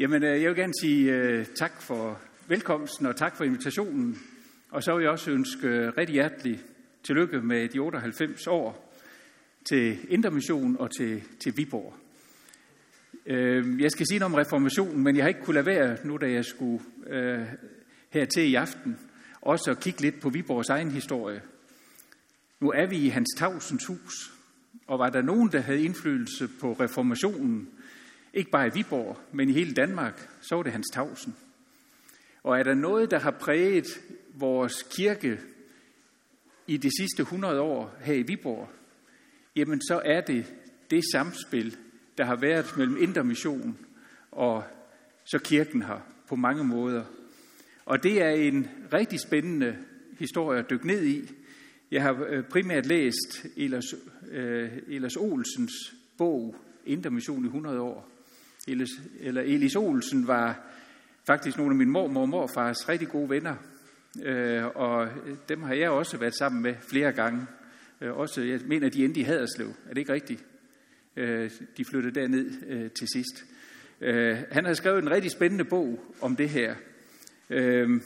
Jamen, øh, jeg vil gerne sige uh, tak for velkomsten og tak for invitationen. Og så vil jeg også ønske øh, rigtig hjertelig tillykke med de 98 år til Intermission og til, til Viborg. Uh, jeg skal sige noget om reformationen, men jeg har ikke kunnet lade være, nu da jeg skulle uh, hertil i aften, også at kigge lidt på Viborgs egen historie. Nu er vi i hans tavsens hus, og var der nogen, der havde indflydelse på reformationen, ikke bare i Viborg, men i hele Danmark, så var det Hans Tausen. Og er der noget, der har præget vores kirke i de sidste 100 år her i Viborg, jamen så er det det samspil, der har været mellem Intermission og så kirken her på mange måder. Og det er en rigtig spændende historie at dykke ned i. Jeg har øh, primært læst Elers, øh, Elers Olsens bog Intermission i 100 år. Elis, eller Elis Olsen var faktisk nogle af min mormor og morfars rigtig gode venner, øh, og dem har jeg også været sammen med flere gange. Øh, også, jeg mener, de endte i Haderslev. Er det ikke rigtigt? Øh, de flyttede derned øh, til sidst. Øh, han har skrevet en rigtig spændende bog om det her. Øh,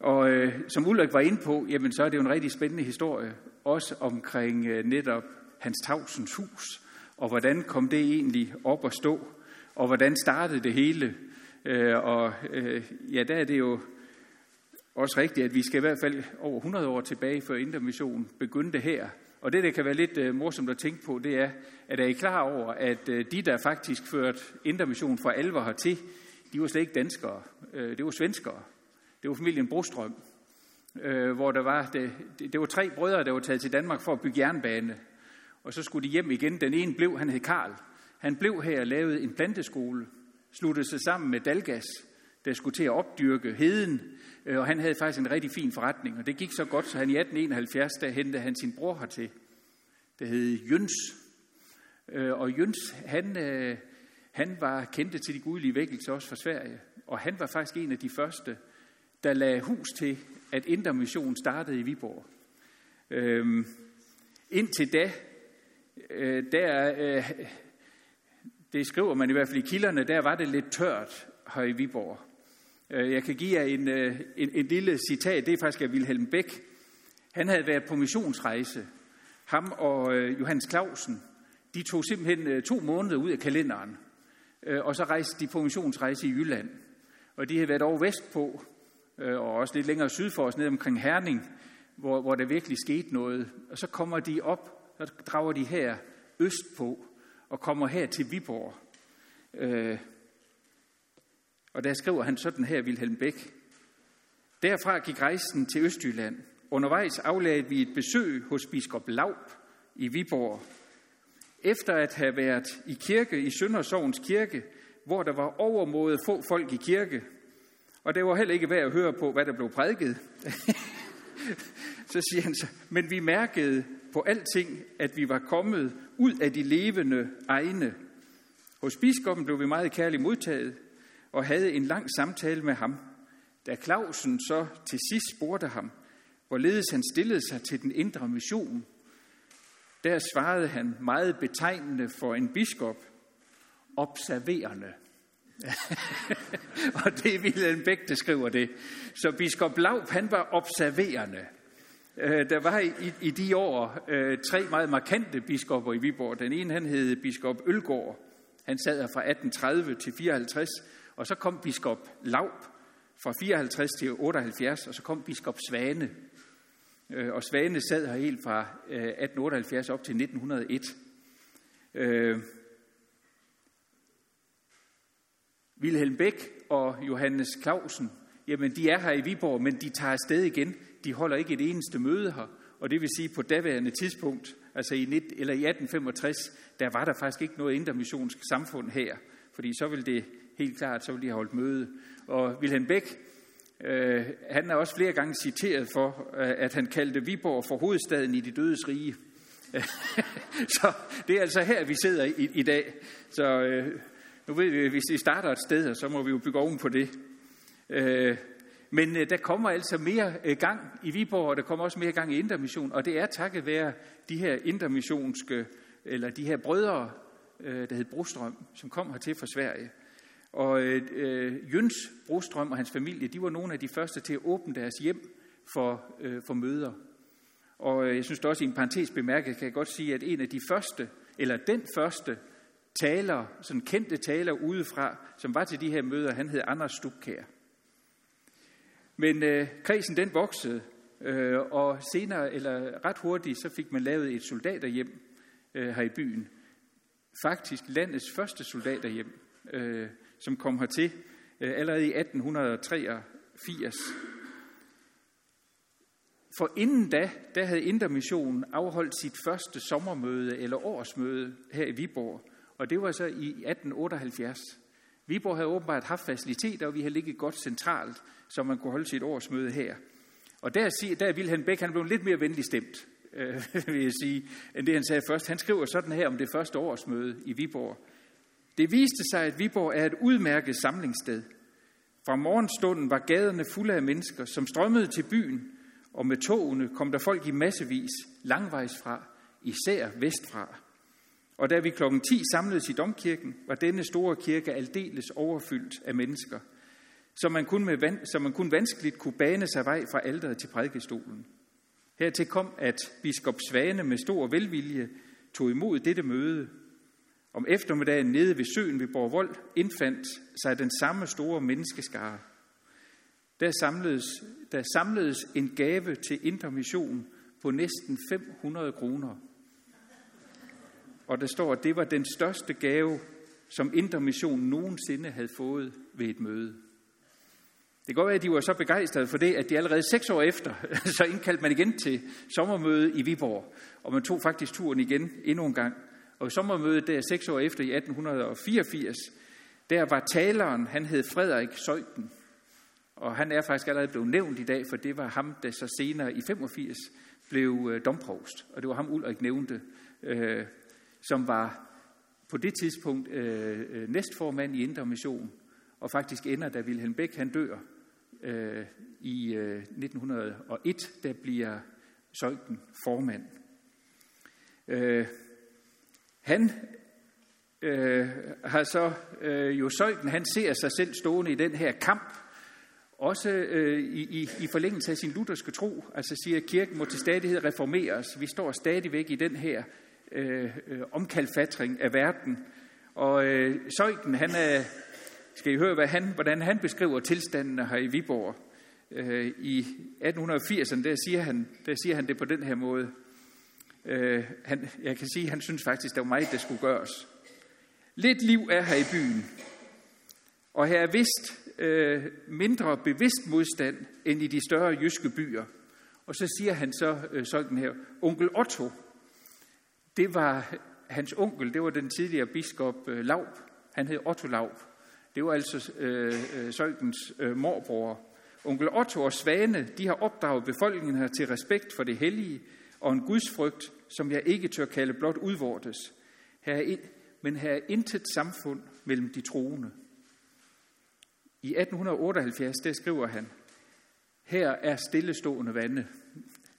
og øh, som Ulrik var inde på, jamen, så er det jo en rigtig spændende historie, også omkring øh, netop Hans Tavsens hus, og hvordan kom det egentlig op at stå, og hvordan startede det hele. Øh, og øh, ja, der er det jo også rigtigt, at vi skal i hvert fald over 100 år tilbage, før Intermission begyndte her. Og det, der kan være lidt øh, morsomt at tænke på, det er, at er I klar over, at øh, de, der faktisk førte Intermission fra alvor hertil, de var slet ikke danskere. øh, det var svenskere. Det var familien Brostrøm, øh, hvor der var, det, det, det var tre brødre, der var taget til Danmark for at bygge jernbane og så skulle de hjem igen. Den ene blev, han hed Karl. Han blev her og lavede en planteskole, sluttede sig sammen med Dalgas, der skulle til at opdyrke heden, øh, og han havde faktisk en rigtig fin forretning, og det gik så godt, så han i 1871, der hentede han sin bror hertil, der hed Jøns. Øh, og Jøns, han, øh, han var kendte til de gudelige vækkelser også fra Sverige, og han var faktisk en af de første, der lagde hus til, at Indre Mission startede i Viborg. Øhm, indtil da, øh, der, øh, det skriver man i hvert fald i kilderne, der var det lidt tørt her i Viborg. Øh, jeg kan give jer en, øh, en, en lille citat, det er faktisk af Wilhelm Bæk. Han havde været på missionsrejse. Ham og øh, Johannes Clausen, de tog simpelthen to måneder ud af kalenderen, og så rejste de på missionsrejse i Jylland. Og de havde været over vestpå, og også lidt længere syd for os, ned omkring Herning, hvor, hvor der virkelig skete noget. Og så kommer de op der drager de her østpå og kommer her til Viborg. Øh, og der skriver han sådan her, Wilhelm Bæk. Derfra gik rejsen til Østjylland. Undervejs aflagde vi et besøg hos biskop Laup i Viborg. Efter at have været i kirke i Søndersovens kirke, hvor der var overmåde få folk i kirke, og det var heller ikke værd at høre på, hvad der blev prædiket. så siger han så, men vi mærkede på alting, at vi var kommet ud af de levende egne. Hos biskoppen blev vi meget kærligt modtaget og havde en lang samtale med ham. Da Clausen så til sidst spurgte ham, hvorledes han stillede sig til den indre mission, der svarede han meget betegnende for en biskop, observerende. og det er Wilhelm Bæk, der skriver det. Så biskop Laub, han var observerende. Øh, der var i, i de år øh, tre meget markante biskopper i Viborg. Den ene han hed biskop Ølgaard. Han sad her fra 1830 til 54. Og så kom biskop Laub fra 54 til 78. Og så kom biskop Svane. Øh, og Svane sad her helt fra øh, 1878 op til 1901. Wilhelm Bæk og Johannes Clausen, jamen de er her i Viborg, men de tager afsted igen de holder ikke et eneste møde her, og det vil sige på daværende tidspunkt, altså i, 19, eller i 1865, der var der faktisk ikke noget intermissionsk samfund her, fordi så ville det helt klart, så ville de have holdt møde. Og Wilhelm Bæk, øh, han er også flere gange citeret for, øh, at han kaldte Viborg for hovedstaden i de dødes rige. så det er altså her, vi sidder i, i dag. Så øh, nu ved vi, hvis vi starter et sted, så må vi jo bygge oven på det. Øh, men øh, der kommer altså mere øh, gang i Viborg, og der kommer også mere gang i Intermission, og det er takket være de her intermissionske, eller de her brødre, øh, der hed Brostrøm, som kom hertil fra Sverige. Og øh, øh, Jøns Brostrøm og hans familie, de var nogle af de første til at åbne deres hjem for, øh, for møder. Og øh, jeg synes også i en parentes bemærket, kan jeg godt sige, at en af de første, eller den første taler, sådan kendte taler udefra, som var til de her møder, han hed Anders Stubkær. Men øh, kredsen den voksede, øh, og senere, eller ret hurtigt, så fik man lavet et soldaterhjem øh, her i byen. Faktisk landets første soldaterhjem, øh, som kom hertil øh, allerede i 1883. For inden da, der havde Intermissionen afholdt sit første sommermøde eller årsmøde her i Viborg, og det var så i 1878. Viborg havde åbenbart haft faciliteter, og vi havde ligget godt centralt, så man kunne holde sit årsmøde her. Og der, der er Wilhelm Bæk, han blev lidt mere venlig stemt, øh, vil jeg sige, end det han sagde først. Han skriver sådan her om det første årsmøde i Viborg. Det viste sig, at Viborg er et udmærket samlingssted. Fra morgenstunden var gaderne fulde af mennesker, som strømmede til byen, og med togene kom der folk i massevis langvejs fra, især vestfra. Og da vi klokken 10 samledes i domkirken, var denne store kirke aldeles overfyldt af mennesker, så man, kun med, så man kun vanskeligt kunne bane sig vej fra alderet til prædikestolen. Hertil kom, at biskop Svane med stor velvilje tog imod dette møde. Om eftermiddagen nede ved søen ved Borgvold indfandt sig den samme store menneskeskare. Der samledes, der samledes en gave til intermission på næsten 500 kroner og der står, at det var den største gave, som Intermission nogensinde havde fået ved et møde. Det kan godt være, at de var så begejstrede for det, at de allerede seks år efter, så indkaldte man igen til sommermøde i Viborg, og man tog faktisk turen igen endnu en gang. Og sommermødet der seks år efter i 1884, der var taleren, han hed Frederik Søjten, og han er faktisk allerede blevet nævnt i dag, for det var ham, der så senere i 85 blev øh, domprovst, og det var ham Ulrik nævnte øh, som var på det tidspunkt øh, øh, næstformand i Indre Mission, og faktisk ender, da Wilhelm Beck han dør øh, i øh, 1901, der bliver Søjken formand. Øh, han øh, har så øh, jo Søjken, han ser sig selv stående i den her kamp, også øh, i, i, i forlængelse af sin lutherske tro, altså siger, at kirken må til stadighed reformeres. Vi står stadigvæk i den her Øh, øh, omkalfatring af verden. Og øh, Søjken, han er, skal I høre, hvad han, hvordan han beskriver tilstanden her i Viborg. Øh, I 1880'erne, der siger, han, der siger han det på den her måde. Øh, han, jeg kan sige, at han synes faktisk, der var meget, der skulle gøres. Lidt liv er her i byen, og her er vist øh, mindre bevidst modstand end i de større jyske byer. Og så siger han så øh, sådan her, onkel Otto, det var hans onkel, det var den tidligere biskop øh, Laub. Han hed Otto Laub. Det var altså øh, øh, Søjkens øh, morbror. Onkel Otto og Svane, de har opdraget befolkningen her til respekt for det hellige og en gudsfrygt, som jeg ikke tør kalde blot udvortes. Her er, men her er intet samfund mellem de troende. I 1878, der skriver han, her er stillestående vande,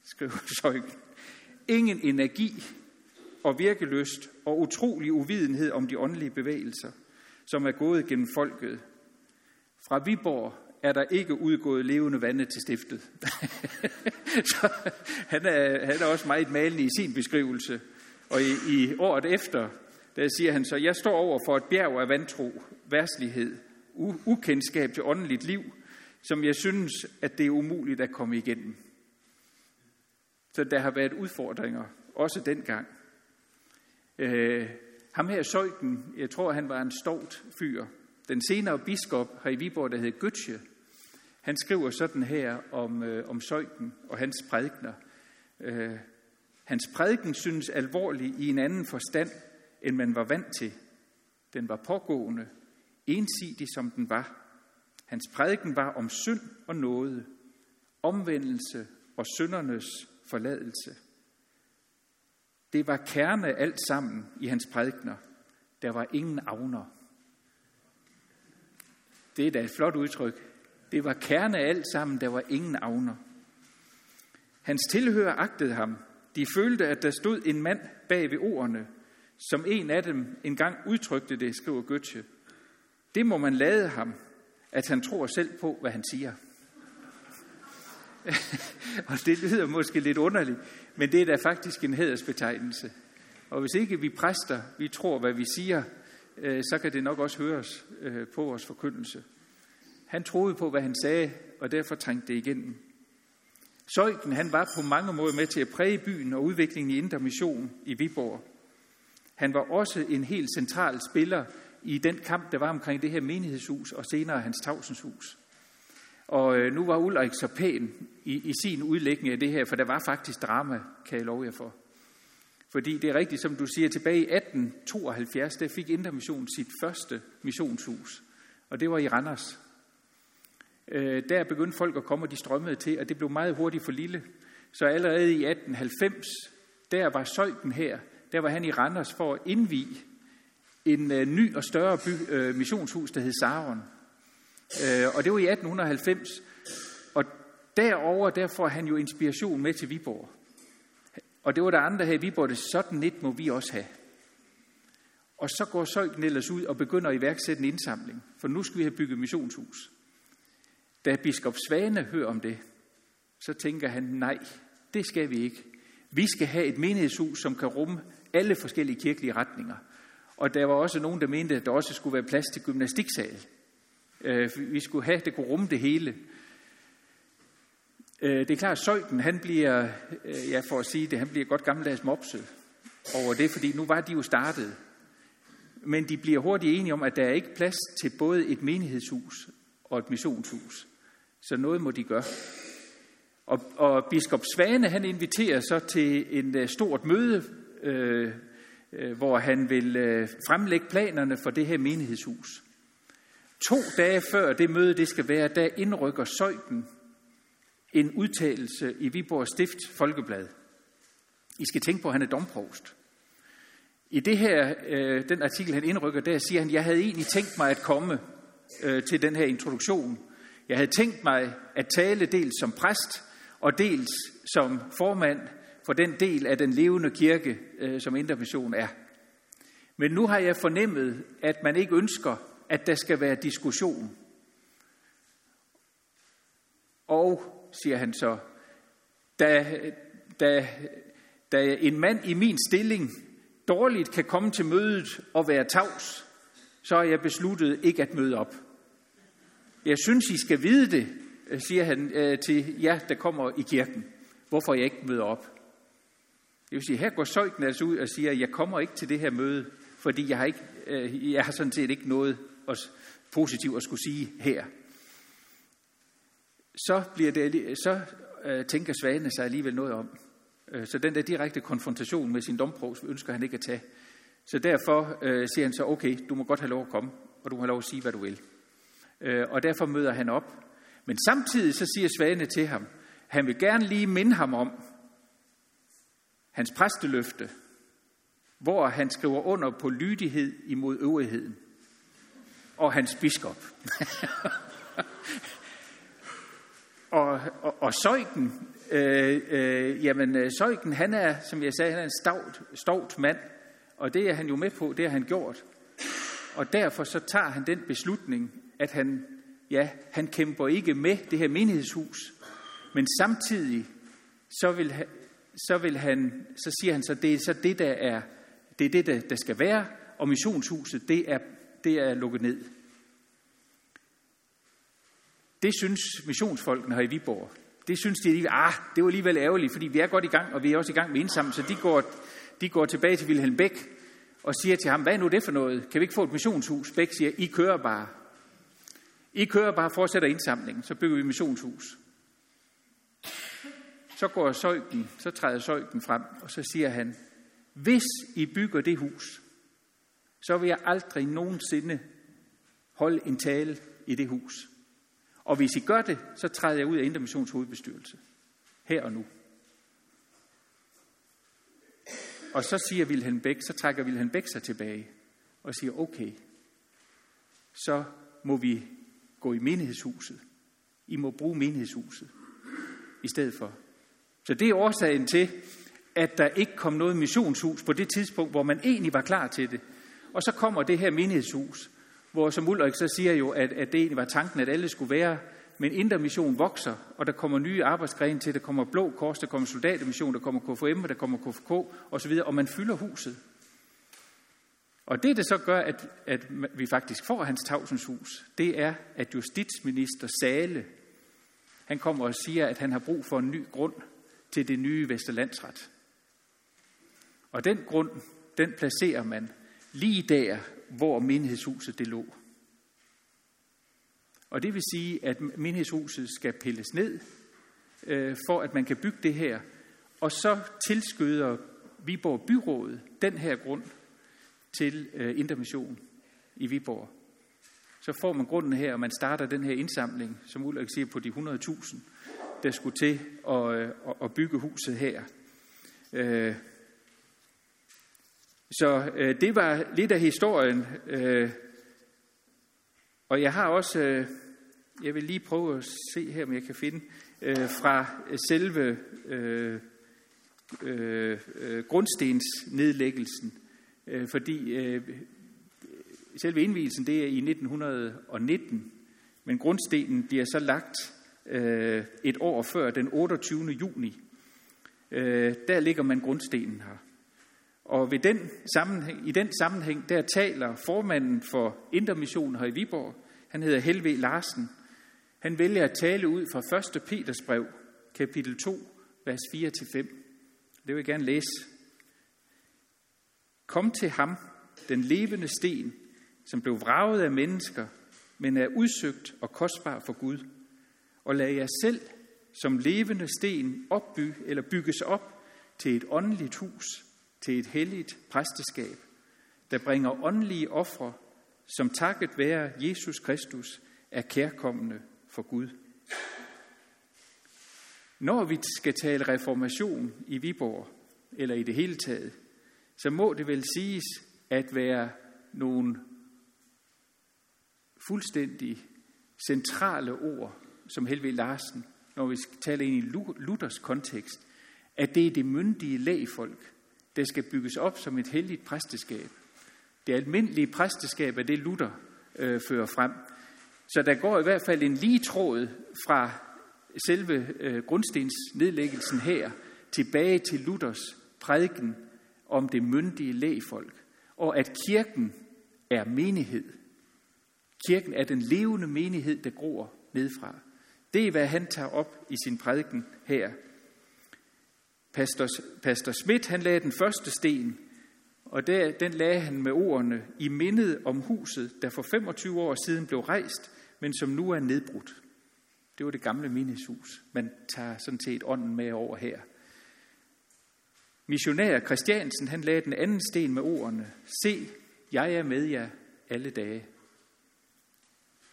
skriver Søjken. Ingen energi, og virkelyst og utrolig uvidenhed om de åndelige bevægelser, som er gået gennem folket. Fra Viborg er der ikke udgået levende vande til stiftet. så han er, han er også meget malende i sin beskrivelse. Og i, i året efter, der siger han så, jeg står over for et bjerg af vantro, værslighed, ukendskab til åndeligt liv, som jeg synes, at det er umuligt at komme igennem. Så der har været udfordringer, også dengang. Øh, ham her Søjken, jeg tror, han var en stolt fyr. Den senere biskop her i Viborg, der hed Götze, han skriver sådan her om, øh, om Søjken og hans prædikner. Øh, hans prædiken synes alvorlig i en anden forstand, end man var vant til. Den var pågående, ensidig som den var. Hans prædiken var om synd og nåde, omvendelse og syndernes forladelse. Det var kerne alt sammen i hans prædikner. Der var ingen avner. Det er da et flot udtryk. Det var kerne alt sammen, der var ingen avner. Hans tilhører agtede ham. De følte, at der stod en mand bag ved ordene, som en af dem engang udtrykte det, skriver Goethe. det må man lade ham, at han tror selv på, hvad han siger. og det lyder måske lidt underligt, men det er da faktisk en hedersbetegnelse. Og hvis ikke vi præster, vi tror, hvad vi siger, øh, så kan det nok også høres øh, på vores forkyndelse. Han troede på, hvad han sagde, og derfor trængte det igennem. Søjken, han var på mange måder med til at præge byen og udviklingen i Indre Mission i Viborg. Han var også en helt central spiller i den kamp, der var omkring det her menighedshus og senere hans tavsenshus. Og øh, nu var Ulrik så pæn i, i sin udlægning af det her, for der var faktisk drama, kan jeg love jer for. Fordi det er rigtigt, som du siger, tilbage i 1872, der fik Indermission sit første missionshus. Og det var i Randers. Øh, der begyndte folk at komme, og de strømmede til, og det blev meget hurtigt for lille. Så allerede i 1890, der var Solten her, der var han i Randers for at indvige en øh, ny og større by, øh, missionshus, der hed Saron. Øh, og det var i 1890. Og derover der får han jo inspiration med til Viborg. Og det var der andre her i Viborg, det sådan lidt må vi også have. Og så går Søjken ellers ud og begynder at iværksætte en indsamling, for nu skal vi have bygget missionshus. Da biskop Svane hører om det, så tænker han, nej, det skal vi ikke. Vi skal have et menighedshus, som kan rumme alle forskellige kirkelige retninger. Og der var også nogen, der mente, at der også skulle være plads til gymnastiksal. Øh, vi skulle have, det kunne rumme det hele. Øh, det er klart, at Søjden, han bliver, øh, ja for at sige det, han bliver godt gammeldags mopset over det, fordi nu var de jo startet. Men de bliver hurtigt enige om, at der er ikke plads til både et menighedshus og et missionshus. Så noget må de gøre. Og, og biskop Svane, han inviterer så til en øh, stort møde, øh, øh, hvor han vil øh, fremlægge planerne for det her menighedshus. To dage før det møde, det skal være, der indrykker Søjden en udtalelse i Viborg Stift Folkeblad. I skal tænke på, at han er domprovst. I det her, øh, den artikel, han indrykker, der siger han, jeg havde egentlig tænkt mig at komme øh, til den her introduktion. Jeg havde tænkt mig at tale dels som præst, og dels som formand for den del af den levende kirke, øh, som Indre Mission er. Men nu har jeg fornemmet, at man ikke ønsker, at der skal være diskussion. Og, siger han så, da, da, da en mand i min stilling dårligt kan komme til mødet og være tavs, så har jeg besluttet ikke at møde op. Jeg synes, I skal vide det, siger han øh, til jer, der kommer i kirken, hvorfor jeg ikke møder op. Det vil sige, her går Søjken altså ud og siger, jeg kommer ikke til det her møde, fordi jeg har, ikke, øh, jeg har sådan set ikke noget positivt at skulle sige her. Så, bliver det, så øh, tænker Svane sig alligevel noget om. Øh, så den der direkte konfrontation med sin domprovs ønsker han ikke at tage. Så derfor øh, siger han så, okay, du må godt have lov at komme, og du må have lov at sige, hvad du vil. Øh, og derfor møder han op. Men samtidig så siger Svane til ham, han vil gerne lige minde ham om hans præsteløfte, hvor han skriver under på lydighed imod øvrigheden. Og hans biskop. og, og, og Søjken, øh, øh, jamen øh, Søjken, han er, som jeg sagde, han er en stavt, stovt mand, og det er han jo med på, det har han gjort. Og derfor så tager han den beslutning, at han, ja, han kæmper ikke med det her menighedshus, men samtidig så vil, så vil han, så siger han så, det er så det, der er, det er det, der, der skal være, og missionshuset, det er, det er lukket ned. Det synes missionsfolkene her i Viborg. Det synes de, ah, det var alligevel ærgerligt, fordi vi er godt i gang, og vi er også i gang med indsamling, så de går, de går tilbage til Wilhelm Bæk og siger til ham, hvad er nu det for noget? Kan vi ikke få et missionshus? Bæk siger, I kører bare. I kører bare fortsætter indsamlingen, så bygger vi missionshus. Så går søjken, så træder søjken frem, og så siger han, hvis I bygger det hus, så vil jeg aldrig nogensinde holde en tale i det hus. Og hvis I gør det, så træder jeg ud af Indre Missions hovedbestyrelse. Her og nu. Og så siger Wilhelm Bæk, så trækker Wilhelm Bæk sig tilbage og siger, okay, så må vi gå i menighedshuset. I må bruge menighedshuset i stedet for. Så det er årsagen til, at der ikke kom noget missionshus på det tidspunkt, hvor man egentlig var klar til det. Og så kommer det her menighedshus hvor som Ulrik så siger jo, at, at det egentlig var tanken, at alle skulle være, men Indre Mission vokser, og der kommer nye arbejdsgrene til, der kommer Blå Kors, der kommer Soldatermission, der kommer KFM, der kommer KFK osv., og man fylder huset. Og det, der så gør, at, at vi faktisk får hans tavsens det er, at justitsminister Sale, han kommer og siger, at han har brug for en ny grund til det nye Vesterlandsret. Og den grund, den placerer man lige der, hvor menighedshuset det lå. Og det vil sige, at menighedshuset skal pilles ned, øh, for at man kan bygge det her. Og så tilskyder Viborg Byrådet den her grund til øh, intermission i Viborg. Så får man grunden her, og man starter den her indsamling, som Ulrik siger, på de 100.000, der skulle til at, øh, at bygge huset her. Øh, så øh, det var lidt af historien. Øh, og jeg har også, øh, jeg vil lige prøve at se her, om jeg kan finde, øh, fra selve øh, øh, øh grundstensnedlæggelsen. Øh, fordi øh, selve indvielsen, det er i 1919, men grundstenen bliver så lagt øh, et år før, den 28. juni. Øh, der ligger man grundstenen her. Og ved den sammenhæng, i den sammenhæng, der taler formanden for Intermission her i Viborg, han hedder Helve Larsen. Han vælger at tale ud fra 1. Peters brev, kapitel 2, vers 4-5. Det vil jeg gerne læse. Kom til ham, den levende sten, som blev vraget af mennesker, men er udsøgt og kostbar for Gud. Og lad jer selv som levende sten opby, eller bygges op til et åndeligt hus, til et helligt præsteskab, der bringer åndelige ofre, som takket være Jesus Kristus er kærkommende for Gud. Når vi skal tale reformation i Viborg, eller i det hele taget, så må det vel siges at være nogle fuldstændig centrale ord, som Helve Larsen, når vi skal tale ind i Luthers kontekst, at det er det myndige lægfolk, der skal bygges op som et helligt præsteskab. Det almindelige præsteskab er det, Luther øh, fører frem. Så der går i hvert fald en lige tråd fra selve øh, grundstens nedlæggelsen her tilbage til Luthers prædiken om det myndige lægfolk, og at kirken er menighed. Kirken er den levende menighed, der gror nedfra. Det er, hvad han tager op i sin prædiken her. Pastor, Pastor Schmidt, han lagde den første sten, og der, den lagde han med ordene i mindet om huset, der for 25 år siden blev rejst, men som nu er nedbrudt. Det var det gamle minighedshus. Man tager sådan set ånden med over her. Missionær Christiansen, han lagde den anden sten med ordene, se, jeg er med jer alle dage.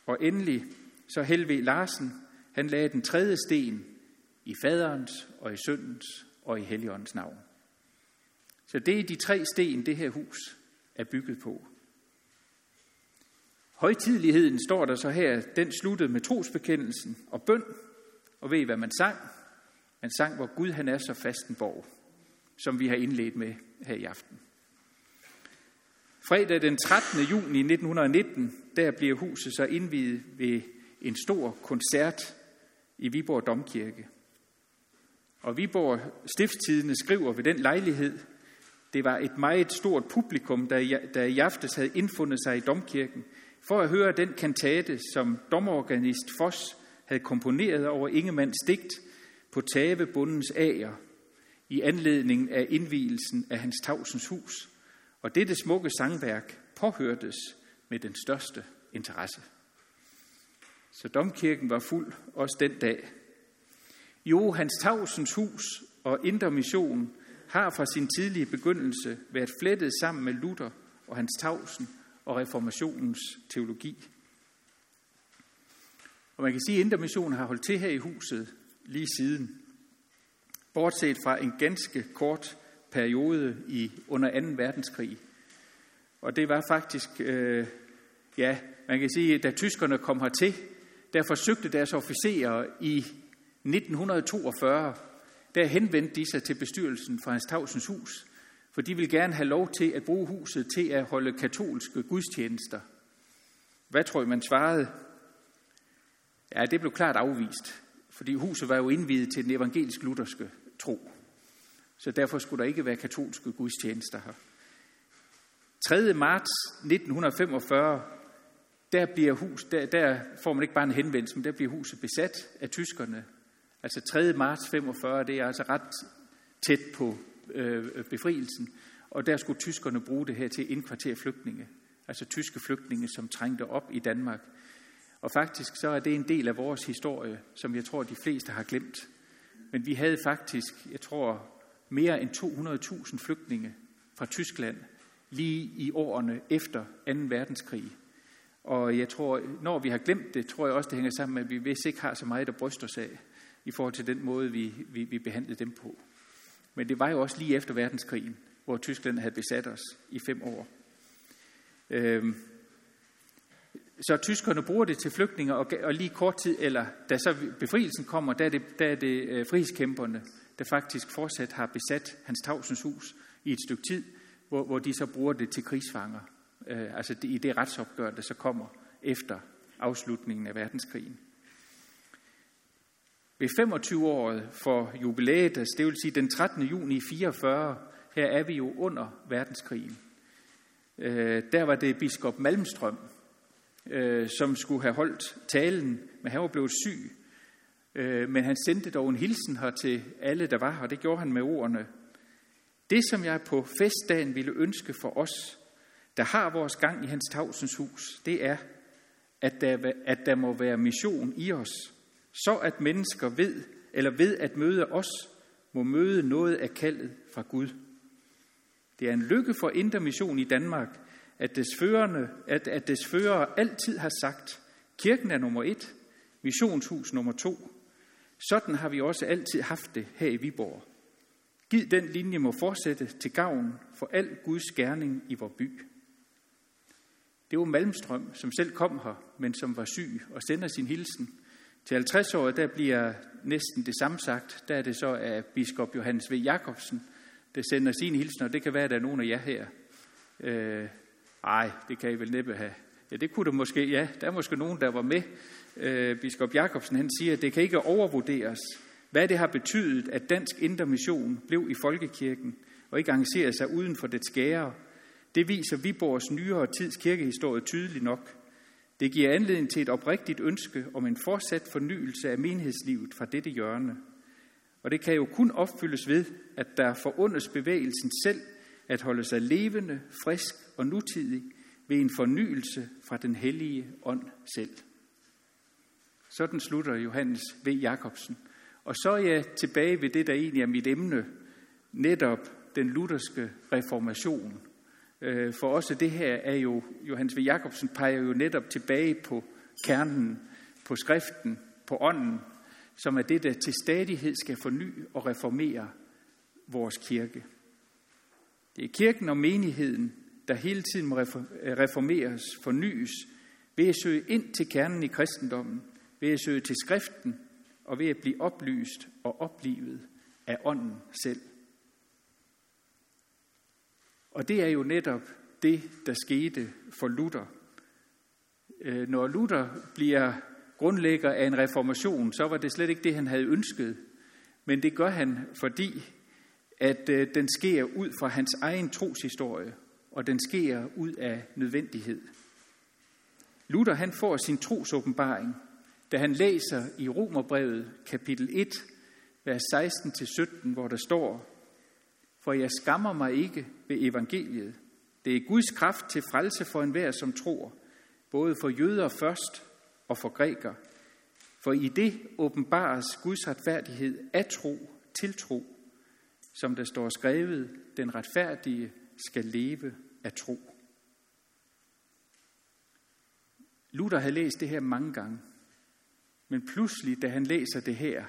Og endelig så Helve Larsen, han lagde den tredje sten i faderens og i søndens og i Helligåndens navn. Så det er de tre sten, det her hus er bygget på. Højtidligheden står der så her, den sluttede med trosbekendelsen og bøn. Og ved I, hvad man sang? Man sang, hvor Gud han er så fast en borg, som vi har indledt med her i aften. Fredag den 13. juni 1919, der bliver huset så indviet ved en stor koncert i Viborg Domkirke. Og Viborg Stiftstidende skriver ved den lejlighed, det var et meget stort publikum, der, der i aftes havde indfundet sig i domkirken, for at høre den kantate, som domorganist Foss havde komponeret over Ingemands digt på Tavebundens ager i anledning af indvielsen af hans tavsens hus. Og dette smukke sangværk påhørtes med den største interesse. Så domkirken var fuld også den dag. Johans tavsens hus og indre mission har fra sin tidlige begyndelse været flettet sammen med Luther og hans tavsen og reformationens teologi. Og man kan sige, at Indre Mission har holdt til her i huset lige siden. Bortset fra en ganske kort periode i under 2. verdenskrig. Og det var faktisk, øh, ja, man kan sige, da tyskerne kom hertil, der forsøgte deres officerer i 1942, der henvendte de sig til bestyrelsen for Hans Tavsens Hus, for de ville gerne have lov til at bruge huset til at holde katolske gudstjenester. Hvad tror I, man svarede? Ja, det blev klart afvist, fordi huset var jo indvidet til den evangelisk-lutherske tro. Så derfor skulle der ikke være katolske gudstjenester her. 3. marts 1945, der, bliver hus, der, der får man ikke bare en henvendelse, men der bliver huset besat af tyskerne. Altså 3. marts 45, det er altså ret tæt på øh, befrielsen. Og der skulle tyskerne bruge det her til at indkvartere flygtninge. Altså tyske flygtninge, som trængte op i Danmark. Og faktisk så er det en del af vores historie, som jeg tror, de fleste har glemt. Men vi havde faktisk, jeg tror, mere end 200.000 flygtninge fra Tyskland lige i årene efter 2. verdenskrig. Og jeg tror, når vi har glemt det, tror jeg også, det hænger sammen med, at vi vist ikke har så meget at bryste os af, i forhold til den måde, vi, vi, vi behandlede dem på. Men det var jo også lige efter verdenskrigen, hvor Tyskland havde besat os i fem år. Øhm, så tyskerne bruger det til flygtninge, og, og lige kort tid, eller da så befrielsen kommer, der er det, der er det øh, frihedskæmperne, der faktisk fortsat har besat Hans Tavsens hus i et stykke tid, hvor, hvor de så bruger det til krigsfanger. Øh, altså det, i det retsopgør, der så kommer efter afslutningen af verdenskrigen. Ved 25-året for jubilæet, altså det vil sige den 13. juni 44, her er vi jo under verdenskrigen. Øh, der var det biskop Malmstrøm, øh, som skulle have holdt talen, men han var blevet syg. Øh, men han sendte dog en hilsen her til alle, der var her, og det gjorde han med ordene. Det, som jeg på festdagen ville ønske for os, der har vores gang i hans tavsens hus, det er, at der, at der må være mission i os, så at mennesker ved, eller ved at møde os, må møde noget af kaldet fra Gud. Det er en lykke for Indre Mission i Danmark, at dets, førende, at, at dets fører altid har sagt, kirken er nummer et, missionshus nummer to. Sådan har vi også altid haft det her i Viborg. Giv den linje må fortsætte til gavn for al Guds gerning i vor by. Det var Malmstrøm, som selv kom her, men som var syg og sender sin hilsen. Til 50 år, der bliver næsten det samme sagt. Der er det så af biskop Johannes V. Jacobsen, der sender sin hilsen, og det kan være, at der er nogen af jer her. Øh, ej, det kan I vel næppe have. Ja, det kunne det måske, ja. Der er måske nogen, der var med. Øh, biskop Jacobsen, han siger, at det kan ikke overvurderes, hvad det har betydet, at Dansk Indre Mission blev i Folkekirken og ikke engagerede sig uden for det skære. Det viser Viborgs nyere tids kirkehistorie tydeligt nok. Det giver anledning til et oprigtigt ønske om en fortsat fornyelse af menighedslivet fra dette hjørne. Og det kan jo kun opfyldes ved, at der forundes bevægelsen selv at holde sig levende, frisk og nutidig ved en fornyelse fra den hellige ånd selv. Sådan slutter Johannes V. Jacobsen. Og så er jeg tilbage ved det, der egentlig er mit emne, netop den lutherske reformation. Øh, for også det her er jo, Johannes V. Jacobsen peger jo netop tilbage på kernen, på skriften, på ånden, som er det, der til stadighed skal forny og reformere vores kirke. Det er kirken og menigheden, der hele tiden må øh, reformeres, fornyes, ved at søge ind til kernen i kristendommen, ved at søge til skriften og ved at blive oplyst og oplivet af ånden selv. Og det er jo netop det, der skete for Luther. Øh, når Luther bliver grundlægger af en reformation, så var det slet ikke det, han havde ønsket. Men det gør han, fordi at øh, den sker ud fra hans egen troshistorie, og den sker ud af nødvendighed. Luther han får sin trosåbenbaring, da han læser i Romerbrevet kapitel 1, vers 16-17, hvor der står, for jeg skammer mig ikke ved evangeliet. Det er Guds kraft til frelse for enhver, som tror, både for jøder først og for græker. For i det åbenbares Guds retfærdighed af tro til tro, som der står skrevet, den retfærdige skal leve af tro. Luther havde læst det her mange gange, men pludselig, da han læser det her,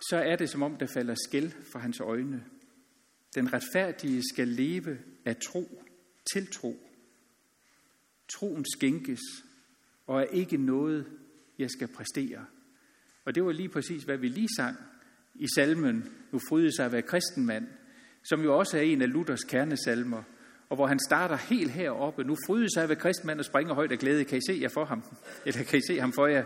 så er det som om, der falder skæld fra hans øjne. Den retfærdige skal leve af tro til tro. Troen skænkes og er ikke noget, jeg skal præstere. Og det var lige præcis, hvad vi lige sang i salmen, nu fryde sig at være kristenmand, som jo også er en af Luthers kernesalmer. og hvor han starter helt heroppe. Nu fryder sig at være kristenmand og springer højt af glæde. Kan I se jer for ham? Eller kan I se ham for jer?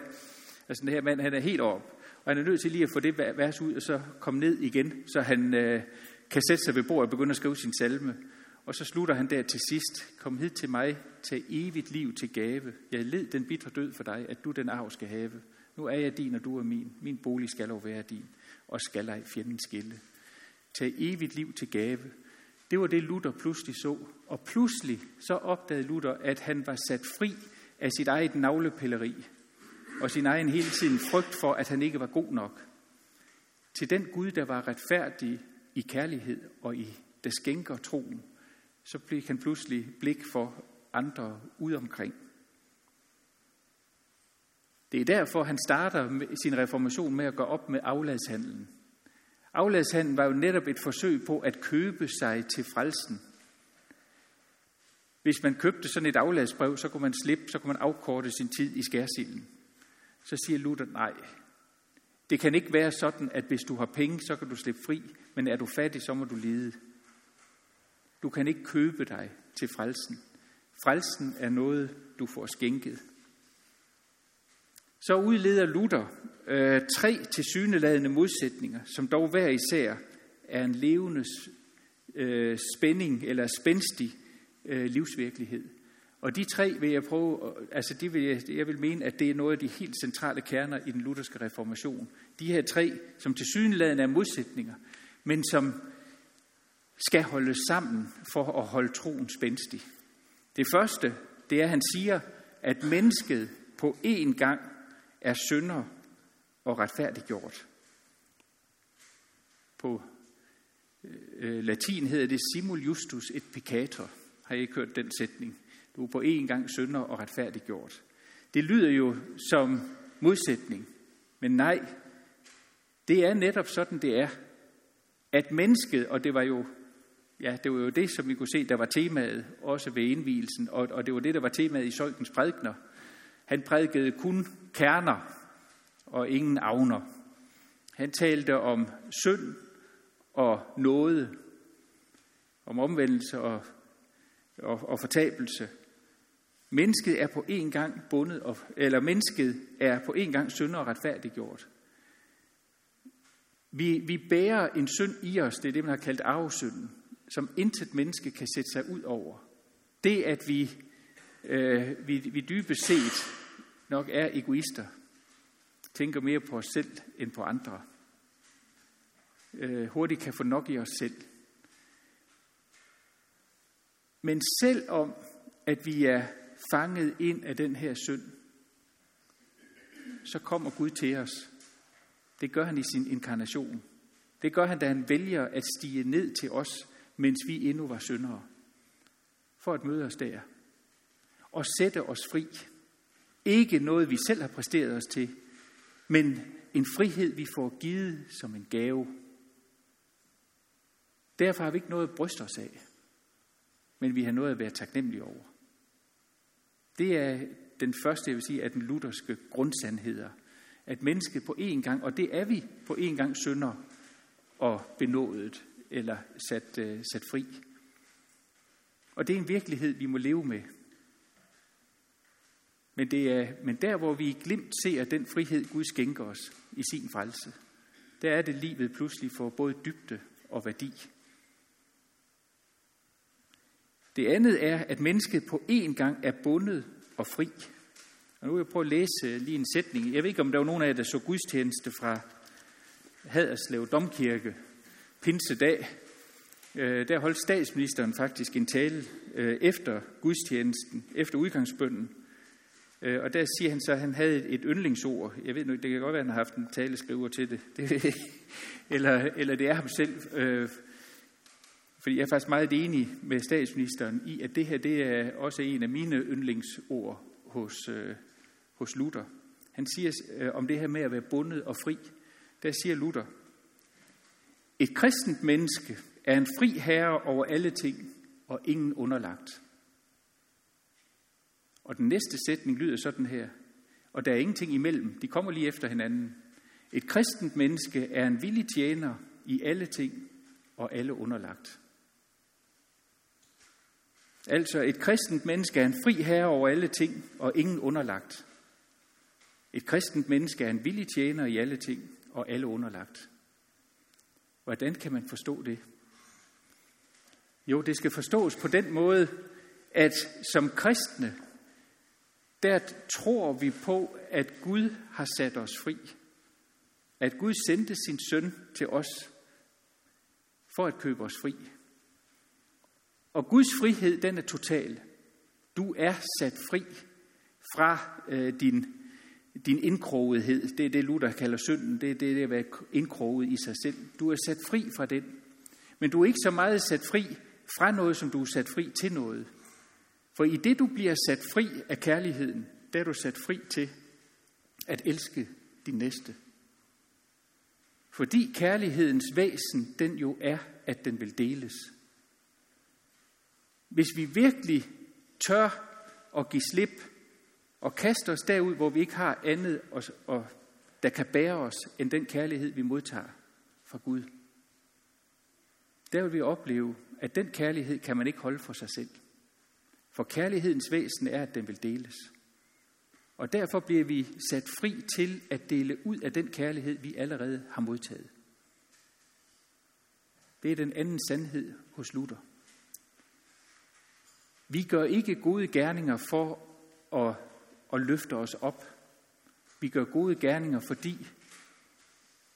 Altså den her mand, han er helt oppe. Og han er nødt til lige at få det vers ud, og så komme ned igen, så han øh, kan sætte sig ved bordet og begynde at skrive sin salme. Og så slutter han der til sidst. Kom hid til mig, tag evigt liv til gave. Jeg led den bitre død for dig, at du den arv skal have. Nu er jeg din, og du er min. Min bolig skal over være din, og skal ej fjenden skille. Tag evigt liv til gave. Det var det, Luther pludselig så. Og pludselig så opdagede Luther, at han var sat fri af sit eget navlepilleri og sin egen hele tiden frygt for, at han ikke var god nok. Til den Gud, der var retfærdig i kærlighed og i der skænker troen, så blev han pludselig blik for andre ud omkring. Det er derfor, han starter sin reformation med at gå op med afladshandlen. Afladshandlen var jo netop et forsøg på at købe sig til frelsen. Hvis man købte sådan et afladsbrev, så kunne man slippe, så kunne man afkorte sin tid i skærsilden. Så siger Luther, nej, det kan ikke være sådan, at hvis du har penge, så kan du slippe fri, men er du fattig, så må du lide. Du kan ikke købe dig til frelsen. Frelsen er noget, du får skænket. Så udleder Luther øh, tre tilsyneladende modsætninger, som dog hver især er en levende øh, spænding eller spændstig øh, livsvirkelighed. Og de tre vil jeg prøve, altså de vil jeg, jeg vil mene, at det er noget af de helt centrale kerner i den lutherske reformation. De her tre, som til synligheden er modsætninger, men som skal holdes sammen for at holde troen spændstig. Det første, det er, at han siger, at mennesket på én gang er synder og retfærdiggjort. På øh, øh, latin hedder det simul justus et peccator. Har I ikke hørt den sætning? Du er på én gang synder og retfærdiggjort. Det lyder jo som modsætning, men nej, det er netop sådan, det er. At mennesket, og det var jo ja, det var jo det, som vi kunne se, der var temaet også ved indvielsen, og, og det var det, der var temaet i Solkens prædikner. Han prædikede kun kerner og ingen avner. Han talte om synd og nåde, om omvendelse og, og, og fortabelse. Mennesket er på en gang bundet, og, eller mennesket er på en gang synd og retfærdiggjort. Vi, vi bærer en synd i os, det er det, man har kaldt arvesynden, som intet menneske kan sætte sig ud over. Det, at vi, øh, vi, vi dybest set nok er egoister, tænker mere på os selv end på andre, øh, hurtigt kan få nok i os selv. Men selvom at vi er fanget ind af den her synd, så kommer Gud til os. Det gør han i sin inkarnation. Det gør han, da han vælger at stige ned til os, mens vi endnu var syndere. For at møde os der. Og sætte os fri. Ikke noget, vi selv har præsteret os til, men en frihed, vi får givet som en gave. Derfor har vi ikke noget at bryste os af, men vi har noget at være taknemmelige over. Det er den første, jeg vil sige, af den lutherske grundsandheder. At mennesket på én gang, og det er vi på én gang synder og benådet eller sat, øh, sat fri. Og det er en virkelighed, vi må leve med. Men, det er, men der, hvor vi glimt ser den frihed, Gud skænker os i sin frelse, der er det livet pludselig for både dybde og værdi. Det andet er, at mennesket på én gang er bundet og fri. Og nu vil jeg prøve at læse øh, lige en sætning. Jeg ved ikke, om der var nogen af jer, der så gudstjeneste fra Haderslev Domkirke pinsedag. Øh, der holdt statsministeren faktisk en tale øh, efter gudstjenesten, efter udgangsbønden. Og der siger han så, at han havde et yndlingsord. Jeg ved nu, det kan godt være, at han har haft en taleskriver til det. det eller, eller det er ham selv. Fordi jeg er faktisk meget enig med statsministeren i, at det her det er også en af mine yndlingsord hos, øh, hos Luther. Han siger øh, om det her med at være bundet og fri. Der siger Luther, et kristent menneske er en fri herre over alle ting og ingen underlagt. Og den næste sætning lyder sådan her. Og der er ingenting imellem. De kommer lige efter hinanden. Et kristent menneske er en villig tjener i alle ting og alle underlagt. Altså, et kristent menneske er en fri herre over alle ting, og ingen underlagt. Et kristent menneske er en villig tjener i alle ting, og alle underlagt. Hvordan kan man forstå det? Jo, det skal forstås på den måde, at som kristne, der tror vi på, at Gud har sat os fri. At Gud sendte sin søn til os for at købe os fri. Og Guds frihed, den er total. Du er sat fri fra øh, din, din indkrogethed. Det er det, Luther kalder synden. Det er det, det at være indkroget i sig selv. Du er sat fri fra den. Men du er ikke så meget sat fri fra noget, som du er sat fri til noget. For i det, du bliver sat fri af kærligheden, der er du sat fri til at elske din næste. Fordi kærlighedens væsen, den jo er, at den vil deles. Hvis vi virkelig tør at give slip og kaste os derud, hvor vi ikke har andet, og, og der kan bære os, end den kærlighed, vi modtager fra Gud, der vil vi opleve, at den kærlighed kan man ikke holde for sig selv. For kærlighedens væsen er, at den vil deles. Og derfor bliver vi sat fri til at dele ud af den kærlighed, vi allerede har modtaget. Det er den anden sandhed hos Luther. Vi gør ikke gode gerninger for at, at løfte os op. Vi gør gode gerninger, fordi,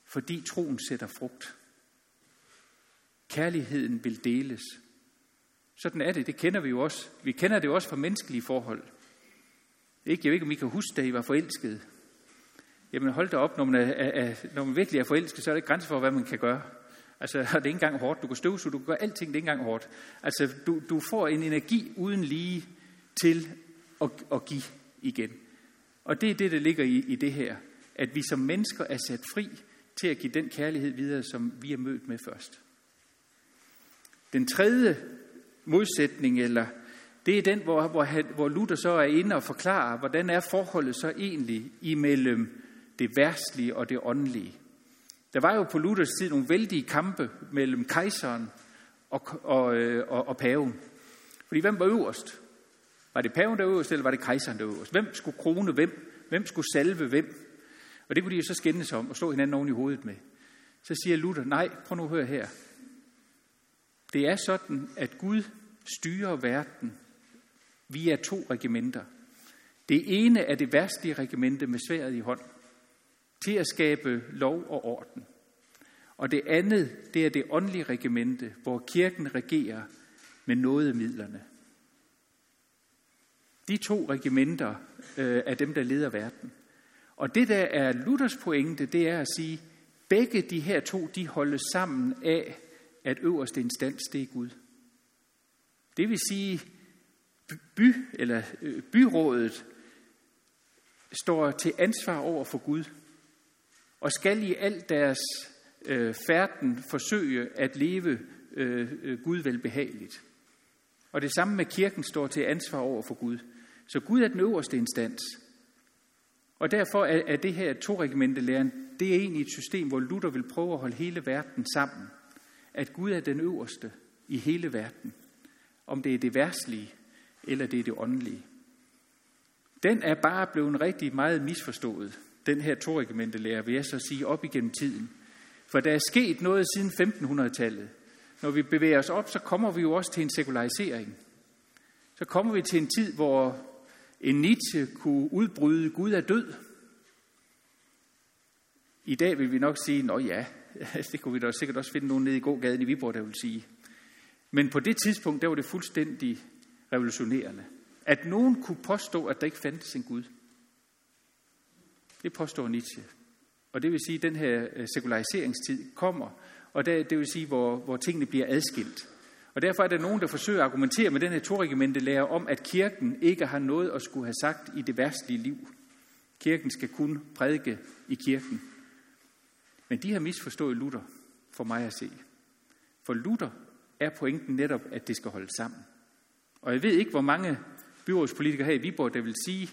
fordi troen sætter frugt. Kærligheden vil deles. Sådan er det, det kender vi jo også. Vi kender det jo også fra menneskelige forhold. Ikke? Jeg ved ikke, om I kan huske, da I var forelskede. Jamen hold da op, når man, er, er, når man virkelig er forelsket, så er det grænser for, hvad man kan gøre. Altså, det er ikke engang hårdt. Du kan støvsuge, du kan gøre alting, det er ikke engang hårdt. Altså, du, du får en energi uden lige til at, at give igen. Og det er det, der ligger i, i det her. At vi som mennesker er sat fri til at give den kærlighed videre, som vi er mødt med først. Den tredje modsætning, eller det er den, hvor, hvor, hvor Luther så er inde og forklarer, hvordan er forholdet så egentlig imellem det værstlige og det åndelige. Der var jo på Luthers tid nogle vældige kampe mellem kejseren og, og, øh, og, og paven. Fordi hvem var øverst? Var det paven, der var øverst, eller var det kejseren, der var øverst? Hvem skulle krone hvem? Hvem skulle salve hvem? Og det kunne de jo så skændes om og slå hinanden oven i hovedet med. Så siger Luther, nej, prøv nu at høre her. Det er sådan, at Gud styrer verden via to regimenter. Det ene er det værstlige regimente med sværet i hånd, til at skabe lov og orden. Og det andet, det er det åndelige regimente, hvor kirken regerer med nådemidlerne. De to regimenter øh, er dem, der leder verden. Og det, der er Luthers pointe, det er at sige, begge de her to, de holdes sammen af, at øverste instans, det er Gud. Det vil sige, by, eller øh, byrådet står til ansvar over for Gud, og skal i al deres øh, færden forsøge at leve øh, øh, Gud velbehageligt. Og det samme med kirken står til ansvar over for Gud. Så Gud er den øverste instans. Og derfor er, er det her to læren, det er egentlig et system, hvor Luther vil prøve at holde hele verden sammen. At Gud er den øverste i hele verden. Om det er det værtslige, eller det er det åndelige. Den er bare blevet rigtig meget misforstået, den her lærer, vil jeg så sige, op igennem tiden. For der er sket noget siden 1500-tallet. Når vi bevæger os op, så kommer vi jo også til en sekularisering. Så kommer vi til en tid, hvor en Nietzsche kunne udbryde, Gud er død. I dag vil vi nok sige, nå ja, det kunne vi da sikkert også finde nogen nede i gågaden i Viborg, der vil sige. Men på det tidspunkt, der var det fuldstændig revolutionerende. At nogen kunne påstå, at der ikke fandtes en Gud. Det påstår Nietzsche. Og det vil sige, at den her øh, sekulariseringstid kommer, og det, det vil sige, hvor, hvor tingene bliver adskilt. Og derfor er der nogen, der forsøger at argumentere med den her toregimente lærer om, at kirken ikke har noget at skulle have sagt i det værstlige liv. Kirken skal kun prædike i kirken. Men de har misforstået Luther, for mig at se. For Luther er pointen netop, at det skal holde sammen. Og jeg ved ikke, hvor mange byrådspolitikere her i Viborg, der vil sige,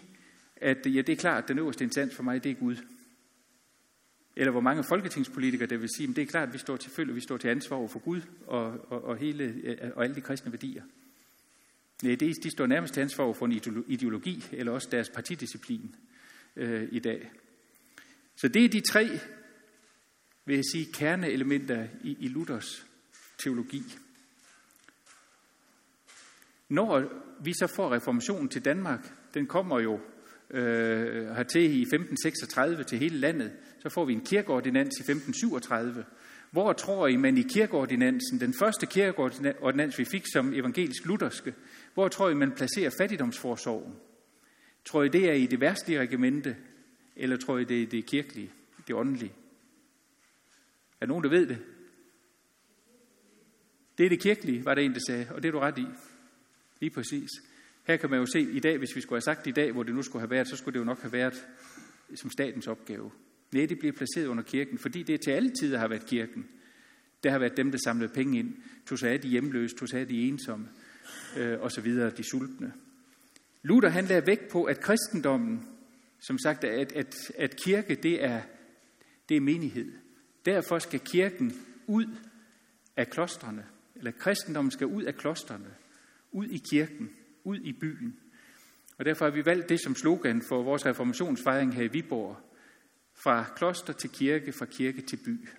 at ja, det er klart, at den øverste instans for mig, det er Gud. Eller hvor mange folketingspolitikere, der vil sige, at det er klart, at vi står til følge, vi står til ansvar over for Gud og, og, og, hele, øh, og alle de kristne værdier. Nej, de, de står nærmest til ansvar for en ideologi, eller også deres partidisciplin øh, i dag. Så det er de tre, vil jeg sige, kerneelementer i, i Luthers teologi. Når vi så får reformationen til Danmark, den kommer jo øh, hertil i 1536 til hele landet, så får vi en kirkeordinans i 1537. Hvor tror I, man i kirkeordinansen, den første kirkeordinans, vi fik som evangelisk lutherske, hvor tror I, man placerer fattigdomsforsorgen? Tror I, det er i det værste regimente, eller tror I, det er det kirkelige, det åndelige? Er nogen, der ved det? Det er det kirkelige, var det en, der sagde, og det er du ret i. Lige præcis. Her kan man jo se i dag, hvis vi skulle have sagt i dag, hvor det nu skulle have været, så skulle det jo nok have været som statens opgave. Nej, det bliver placeret under kirken, fordi det til alle tider har været kirken. Det har været dem, der samlede penge ind, tog sig af de hjemløse, tog sig af de ensomme, øh, og så videre, de sultne. Luther han lagde vægt på, at kristendommen, som sagt, at, at, at kirke, det er, det er menighed. Derfor skal kirken ud af klostrene, eller kristendommen skal ud af klostrene, ud i kirken, ud i byen. Og derfor har vi valgt det som slogan for vores reformationsfejring her i Viborg. Fra kloster til kirke, fra kirke til by.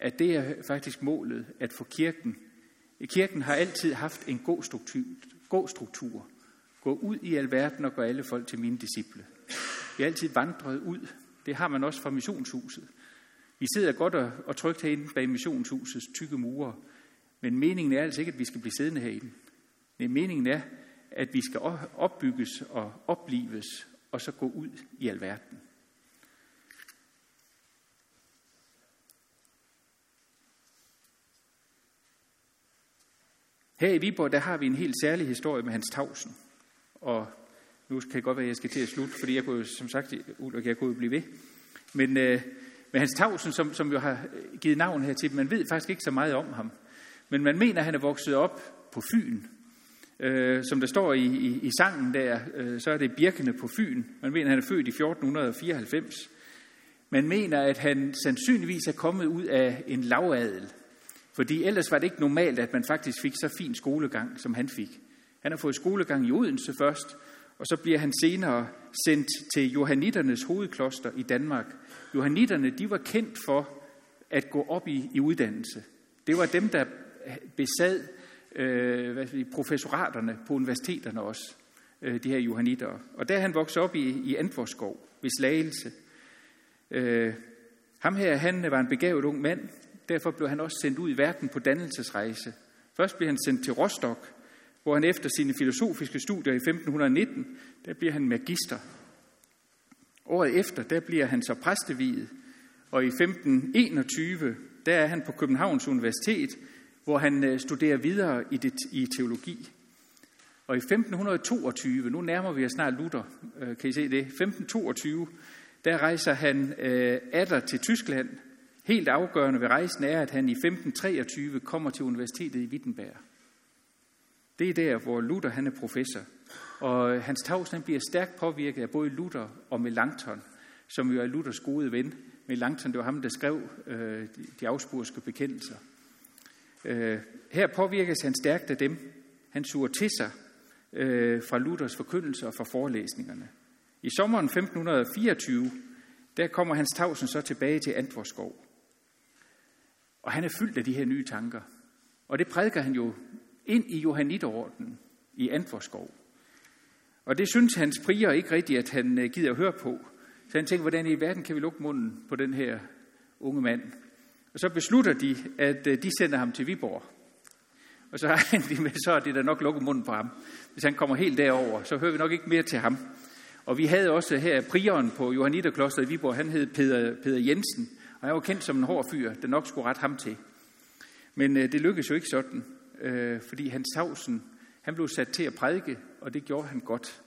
At det er faktisk målet, at få kirken. Kirken har altid haft en god struktur. God struktur. Gå ud i alverden og gør alle folk til mine disciple. Vi har altid vandret ud. Det har man også fra missionshuset. Vi sidder godt og, og trygt herinde bag missionshusets tykke mure, men meningen er altså ikke, at vi skal blive siddende herinde. Men meningen er, at vi skal opbygges og oplives, og så gå ud i alverden. Her i Viborg, der har vi en helt særlig historie med Hans Tausen. Og nu kan det godt være, at jeg skal til at slutte, fordi jeg kunne som sagt, jeg kunne blive ved. Men øh, med Hans Tausen, som, som jo har givet navn her til, man ved faktisk ikke så meget om ham. Men man mener, at han er vokset op på Fyn. Øh, som der står i, i, i sangen der, øh, så er det Birkene på Fyn. Man mener, at han er født i 1494. Man mener, at han sandsynligvis er kommet ud af en lavadel. Fordi ellers var det ikke normalt, at man faktisk fik så fin skolegang, som han fik. Han har fået skolegang i Odense først, og så bliver han senere sendt til Johanniternes hovedkloster i Danmark. Johanniterne, de var kendt for at gå op i, i uddannelse. Det var dem, der besad øh, hvad sige, professoraterne på universiteterne også, øh, de her johanniter. Og der han voksede op i, i Antvorskov ved Slagelse. Øh, ham her, han var en begavet ung mand, derfor blev han også sendt ud i verden på dannelsesrejse. Først blev han sendt til Rostock, hvor han efter sine filosofiske studier i 1519, der bliver han magister. Året efter, der bliver han så præsteviget, og i 1521, der er han på Københavns Universitet, hvor han øh, studerer videre i, det, i teologi. Og i 1522, nu nærmer vi os snart Luther, øh, kan I se det, 1522, der rejser han øh, atter til Tyskland. Helt afgørende ved rejsen er, at han i 1523 kommer til universitetet i Wittenberg. Det er der, hvor Luther han er professor. Og øh, hans tavs han bliver stærkt påvirket af både Luther og Melanchthon, som jo er Luthers gode ven. Melanchthon, det var ham, der skrev øh, de afspurske bekendelser. Øh, her påvirkes han stærkt af dem. Han suger til sig øh, fra Luthers forkyndelse og fra forelæsningerne. I sommeren 1524, der kommer Hans Tausen så tilbage til Antvorskov. Og han er fyldt af de her nye tanker. Og det prædiker han jo ind i Johannitorden i Antvorskov. Og det synes hans prier ikke rigtigt, at han øh, gider at høre på. Så han tænker, hvordan i verden kan vi lukke munden på den her unge mand? Og så beslutter de, at øh, de sender ham til Viborg. Og så har de med, så er det da nok lukket munden på ham. Hvis han kommer helt derover, så hører vi nok ikke mere til ham. Og vi havde også her prieren på Johanniterkloster i Viborg, han hed Peter, Peter Jensen, og han var kendt som en hård fyr, der nok skulle rette ham til. Men øh, det lykkedes jo ikke sådan, øh, fordi Hans Tavsen, han blev sat til at prædike, og det gjorde han godt.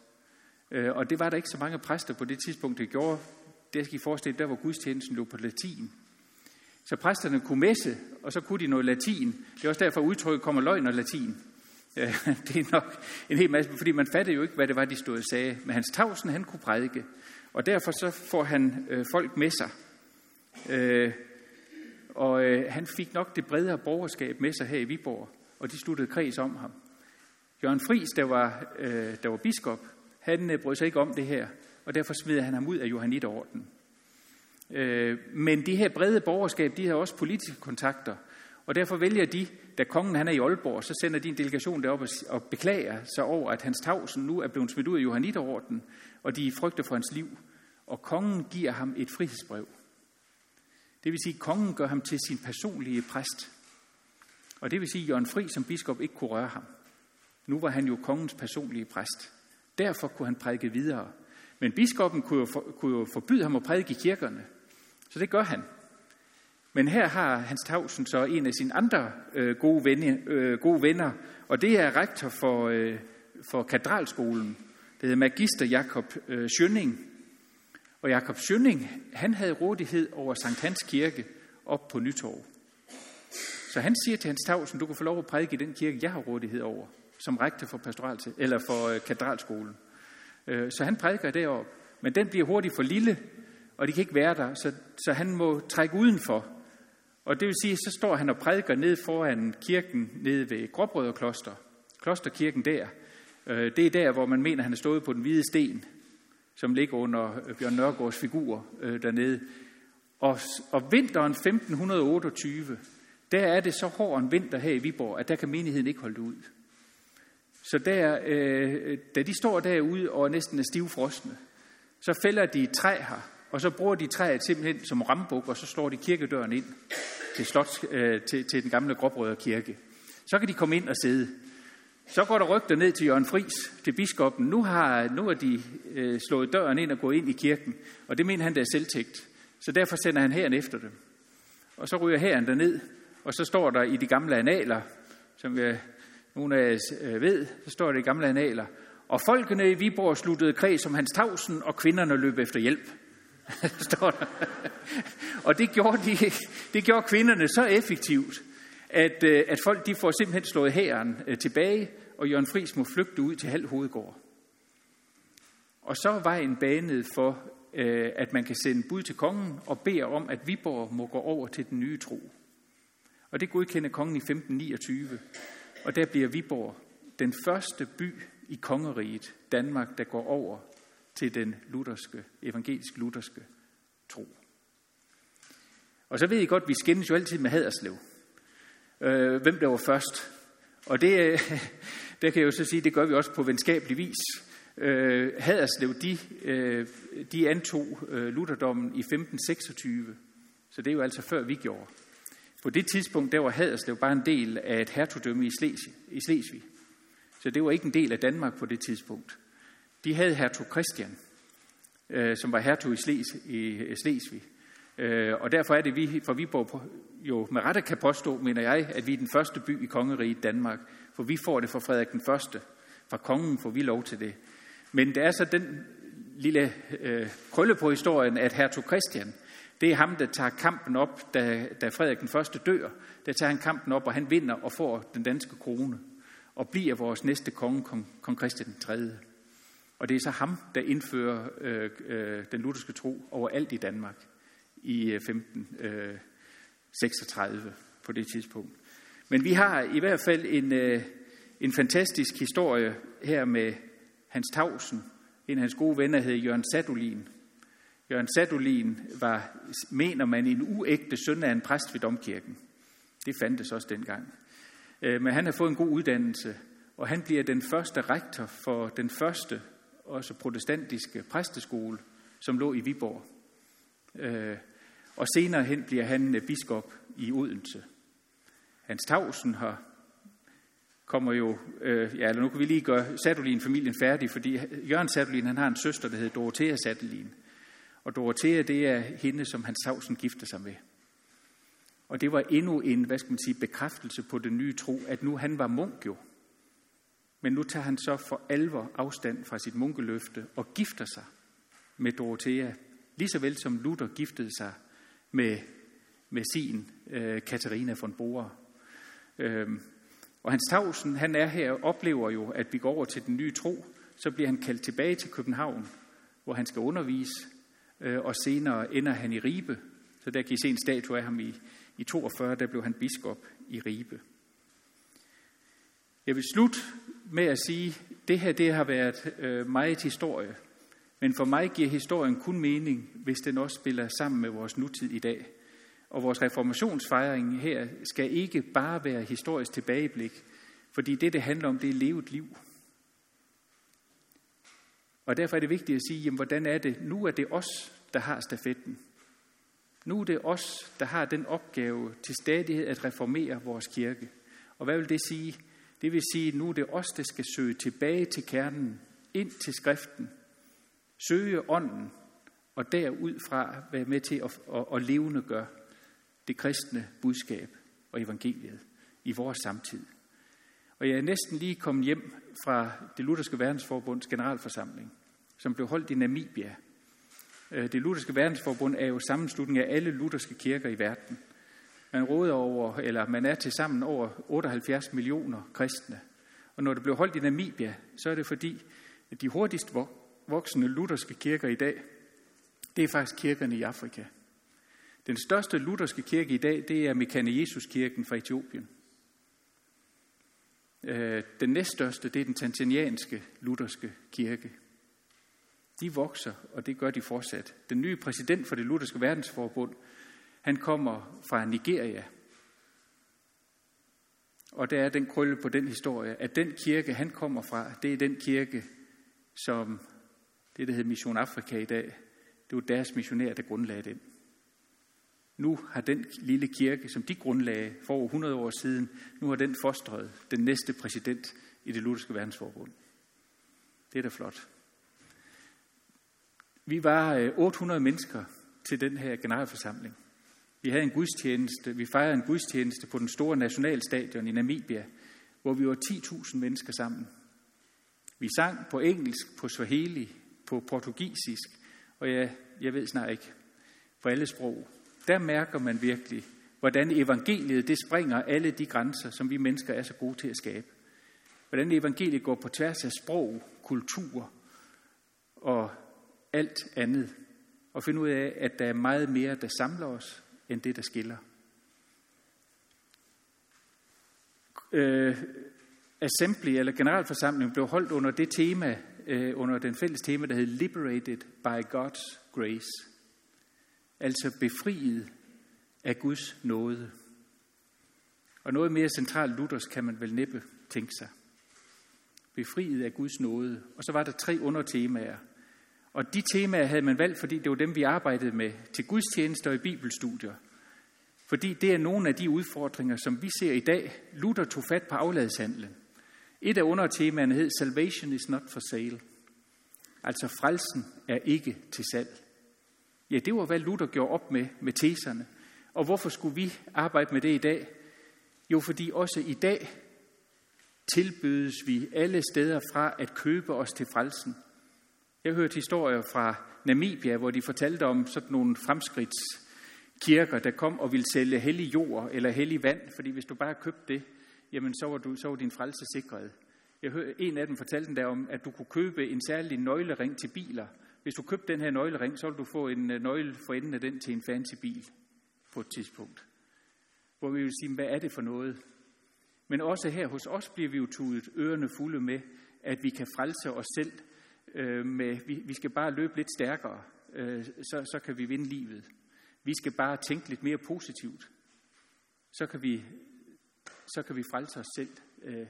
Øh, og det var der ikke så mange præster på det tidspunkt, det gjorde. Det skal I forestille, der var gudstjenesten lå på latin. Så præsterne kunne messe, og så kunne de noget latin. Det er også derfor, udtrykket kommer løgn og latin. Det er nok en hel masse, fordi man fattede jo ikke, hvad det var, de stod og sagde. Men Hans Tavsen, han kunne prædike. Og derfor så får han øh, folk med sig. Øh, og øh, han fik nok det bredere borgerskab med sig her i Viborg, og de sluttede kreds om ham. Jørgen Fris, der var, øh, der var biskop, han øh, brød sig ikke om det her, og derfor smed han ham ud af Johanniterorden. Øh, men de her brede borgerskab, de har også politiske kontakter, og derfor vælger de, da kongen han er i Aalborg, så sender de en delegation derop og beklager sig over, at hans tavsen nu er blevet smidt ud af Johanniterorden, og de frygter for hans liv. Og kongen giver ham et frihedsbrev. Det vil sige, at kongen gør ham til sin personlige præst. Og det vil sige, at Jørgen Fri som biskop ikke kunne røre ham. Nu var han jo kongens personlige præst. Derfor kunne han prædike videre. Men biskoppen kunne jo, for, kunne jo forbyde ham at prædike i kirkerne. Så det gør han. Men her har Hans Tausen så en af sine andre øh, gode, venner, øh, gode venner, og det er rektor for, øh, for katedralskolen. Det hedder magister Jakob øh, Schønning. Og Jakob Schønning, han havde rådighed over Sankt Hans Kirke op på Nytorv. Så han siger til Hans Tausen, du kan få lov at prædike i den kirke, jeg har rådighed over, som rektor for, pastoral, eller for øh, katedralskolen. Øh, så han prædiker deroppe, men den bliver hurtigt for lille, og de kan ikke være der, så, så han må trække udenfor. Og det vil sige, så står han og prædiker ned foran kirken nede ved Gråbrødre Kloster. Klosterkirken der. Øh, det er der, hvor man mener, han er stået på den hvide sten, som ligger under øh, Bjørn Nørgaards figur øh, dernede. Og, og vinteren 1528, der er det så hård en vinter her i Viborg, at der kan menigheden ikke holde ud. Så der, øh, da de står derude og næsten er stivfrostende, så fælder de et træ her, og så bruger de træet simpelthen som rambuk, og så slår de kirkedøren ind til, slot, øh, til, til den gamle Gråbrødre kirke. Så kan de komme ind og sidde. Så går der rygter ned til Jørgen Fris, til biskoppen. Nu har nu er de øh, slået døren ind og gået ind i kirken, og det mener han, der er selvtægt. Så derfor sender han herren efter dem. Og så ryger herren derned, og så står der i de gamle analer, som vi, nogle af jer øh, ved, så står der i de gamle analer, og folkene i Viborg sluttede kreds som hans tavsen, og kvinderne løb efter hjælp. står der. og det gjorde, de, det gjorde kvinderne så effektivt, at, øh, at folk de får simpelthen slået hæren øh, tilbage, og Jørgen Friis må flygte ud til halv hovedgård. Og så var vejen banet for, øh, at man kan sende bud til kongen og bede om, at Viborg må gå over til den nye tro. Og det godkender kongen i 1529. Og der bliver Viborg den første by i kongeriget Danmark, der går over til den lutherske, evangelisk-lutherske tro. Og så ved I godt, vi skændes jo altid med Haderslev. Øh, hvem der var først. Og det, øh, der kan jeg jo så sige, det gør vi også på venskabelig vis. Øh, Haderslev, de, øh, de antog øh, lutherdommen i 1526. Så det er jo altså før vi gjorde. På det tidspunkt, der var Haderslev bare en del af et hertugdømme i, i Slesvig. Så det var ikke en del af Danmark på det tidspunkt. De havde hertug Christian, øh, som var hertug i, Sles, i øh, Slesvig. Øh, og derfor er det, vi fra Viborg jo med rette kan påstå, mener jeg, at vi er den første by i kongeriget Danmark. For vi får det fra Frederik den Første. Fra kongen får vi lov til det. Men det er så den lille øh, krølle på historien, at hertug Christian, det er ham, der tager kampen op, da, da Frederik den Første dør. Der tager han kampen op, og han vinder og får den danske krone. Og bliver vores næste konge, kong, kong Christian den 3. Og det er så ham, der indfører øh, øh, den lutherske tro overalt i Danmark i 1536 øh, øh på det tidspunkt. Men vi har i hvert fald en, øh, en fantastisk historie her med Hans Tausen. En af hans gode venner hed Jørgen Sadolin, Jørgen Sadolin var, mener man, en uægte søn af en præst ved domkirken. Det fandtes også dengang. Øh, men han har fået en god uddannelse, og han bliver den første rektor for den første, også protestantiske præsteskole, som lå i Viborg. Øh, og senere hen bliver han øh, biskop i Odense. Hans Tausen har kommer jo, øh, ja, eller nu kan vi lige gøre Sadolin-familien færdig, fordi Jørgen Sadolin, han har en søster, der hedder Dorothea Sadolin. Og Dorothea, det er hende, som Hans Tausen gifter sig med. Og det var endnu en, hvad skal man sige, bekræftelse på den nye tro, at nu han var munk jo. Men nu tager han så for alvor afstand fra sit munkeløfte og gifter sig med Dorothea, lige så vel som Luther giftede sig med, med sin øh, Katarina von Bora. Øhm, og Hans Tausen, han er her og oplever jo, at vi går over til den nye tro. Så bliver han kaldt tilbage til København, hvor han skal undervise Øh, og senere ender han i Ribe. Så der kan I se en statue af ham i, i 42, der blev han biskop i Ribe. Jeg vil slutte med at sige, det her det har været øh, meget historie, men for mig giver historien kun mening, hvis den også spiller sammen med vores nutid i dag. Og vores reformationsfejring her skal ikke bare være historisk tilbageblik, fordi det, det handler om, det er levet liv. Og derfor er det vigtigt at sige, jamen, hvordan er det? Nu er det os, der har stafetten. Nu er det os, der har den opgave til stadighed at reformere vores kirke. Og hvad vil det sige? Det vil sige, at nu er det os, der skal søge tilbage til kernen, ind til skriften, søge ånden, og derudfra være med til at, at, at levende gøre det kristne budskab og evangeliet i vores samtid. Og jeg er næsten lige kommet hjem fra det lutherske verdensforbunds generalforsamling, som blev holdt i Namibia. Øh, det lutherske verdensforbund er jo sammenslutning af alle lutherske kirker i verden. Man råder over, eller man er til sammen over 78 millioner kristne. Og når det blev holdt i Namibia, så er det fordi, at de hurtigst voksende lutherske kirker i dag, det er faktisk kirkerne i Afrika. Den største lutherske kirke i dag, det er Mekane Jesus-kirken fra Etiopien. Øh, den næststørste, det er den tanzanianske lutherske kirke. De vokser, og det gør de fortsat. Den nye præsident for det lutherske verdensforbund, han kommer fra Nigeria. Og der er den krølle på den historie, at den kirke, han kommer fra, det er den kirke, som det, der hedder Mission Afrika i dag, det var deres missionær, der grundlagde den. Nu har den lille kirke, som de grundlagde for over 100 år siden, nu har den fostret den næste præsident i det lutherske verdensforbund. Det er da flot. Vi var øh, 800 mennesker til den her generalforsamling. Vi havde en gudstjeneste, vi fejrede en gudstjeneste på den store nationalstadion i Namibia, hvor vi var 10.000 mennesker sammen. Vi sang på engelsk, på swahili, på portugisisk, og jeg, jeg ved snart ikke, på alle sprog. Der mærker man virkelig, hvordan evangeliet det springer alle de grænser, som vi mennesker er så gode til at skabe. Hvordan evangeliet går på tværs af sprog, kultur og alt andet. Og finde ud af, at der er meget mere, der samler os, end det, der skiller. Øh, assembly, eller generalforsamling, blev holdt under det tema, øh, under den fælles tema, der hed Liberated by God's Grace. Altså befriet af Guds nåde. Og noget mere centralt luthersk kan man vel næppe tænke sig. Befriet af Guds nåde. Og så var der tre undertemaer. Og de temaer havde man valgt, fordi det var dem, vi arbejdede med til gudstjenester og i bibelstudier. Fordi det er nogle af de udfordringer, som vi ser i dag. Luther tog fat på afladshandlen. Et af undertemaerne hed Salvation is not for sale. Altså frelsen er ikke til salg. Ja, det var, hvad Luther gjorde op med, med teserne. Og hvorfor skulle vi arbejde med det i dag? Jo, fordi også i dag tilbydes vi alle steder fra at købe os til frelsen. Jeg hørte historier fra Namibia, hvor de fortalte om sådan nogle fremskridtskirker, der kom og ville sælge hellig jord eller hellig vand, fordi hvis du bare købte det, jamen så var, du, så var din frelse sikret. Jeg hørte, en af dem fortalte der om, at du kunne købe en særlig nøglering til biler. Hvis du købte den her nøglering, så ville du få en øh, nøgle for enden af den til en fancy bil på et tidspunkt. Hvor vi vil sige, hvad er det for noget? Men også her hos os bliver vi jo tudet ørerne fulde med, at vi kan frelse os selv øh, med, vi, vi skal bare løbe lidt stærkere, øh, så, så kan vi vinde livet. Vi skal bare tænke lidt mere positivt. Så kan vi, så kan vi frelse os selv. Øh,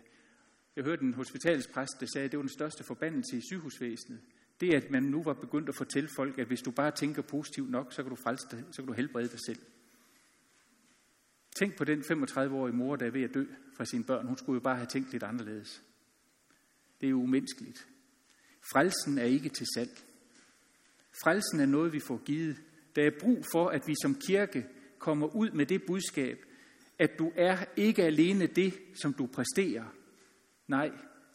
jeg hørte en hospitalspræst, der sagde, at det var den største forbandelse i sygehusvæsenet. Det at man nu var begyndt at fortælle folk, at hvis du bare tænker positivt nok, så kan du, frelse dig, så kan du helbrede dig selv. Tænk på den 35-årige mor, der er ved at dø fra sine børn. Hun skulle jo bare have tænkt lidt anderledes. Det er jo umenneskeligt. Frelsen er ikke til salg. Frelsen er noget, vi får givet. Der er brug for, at vi som kirke kommer ud med det budskab, at du er ikke alene det, som du præsterer. Nej,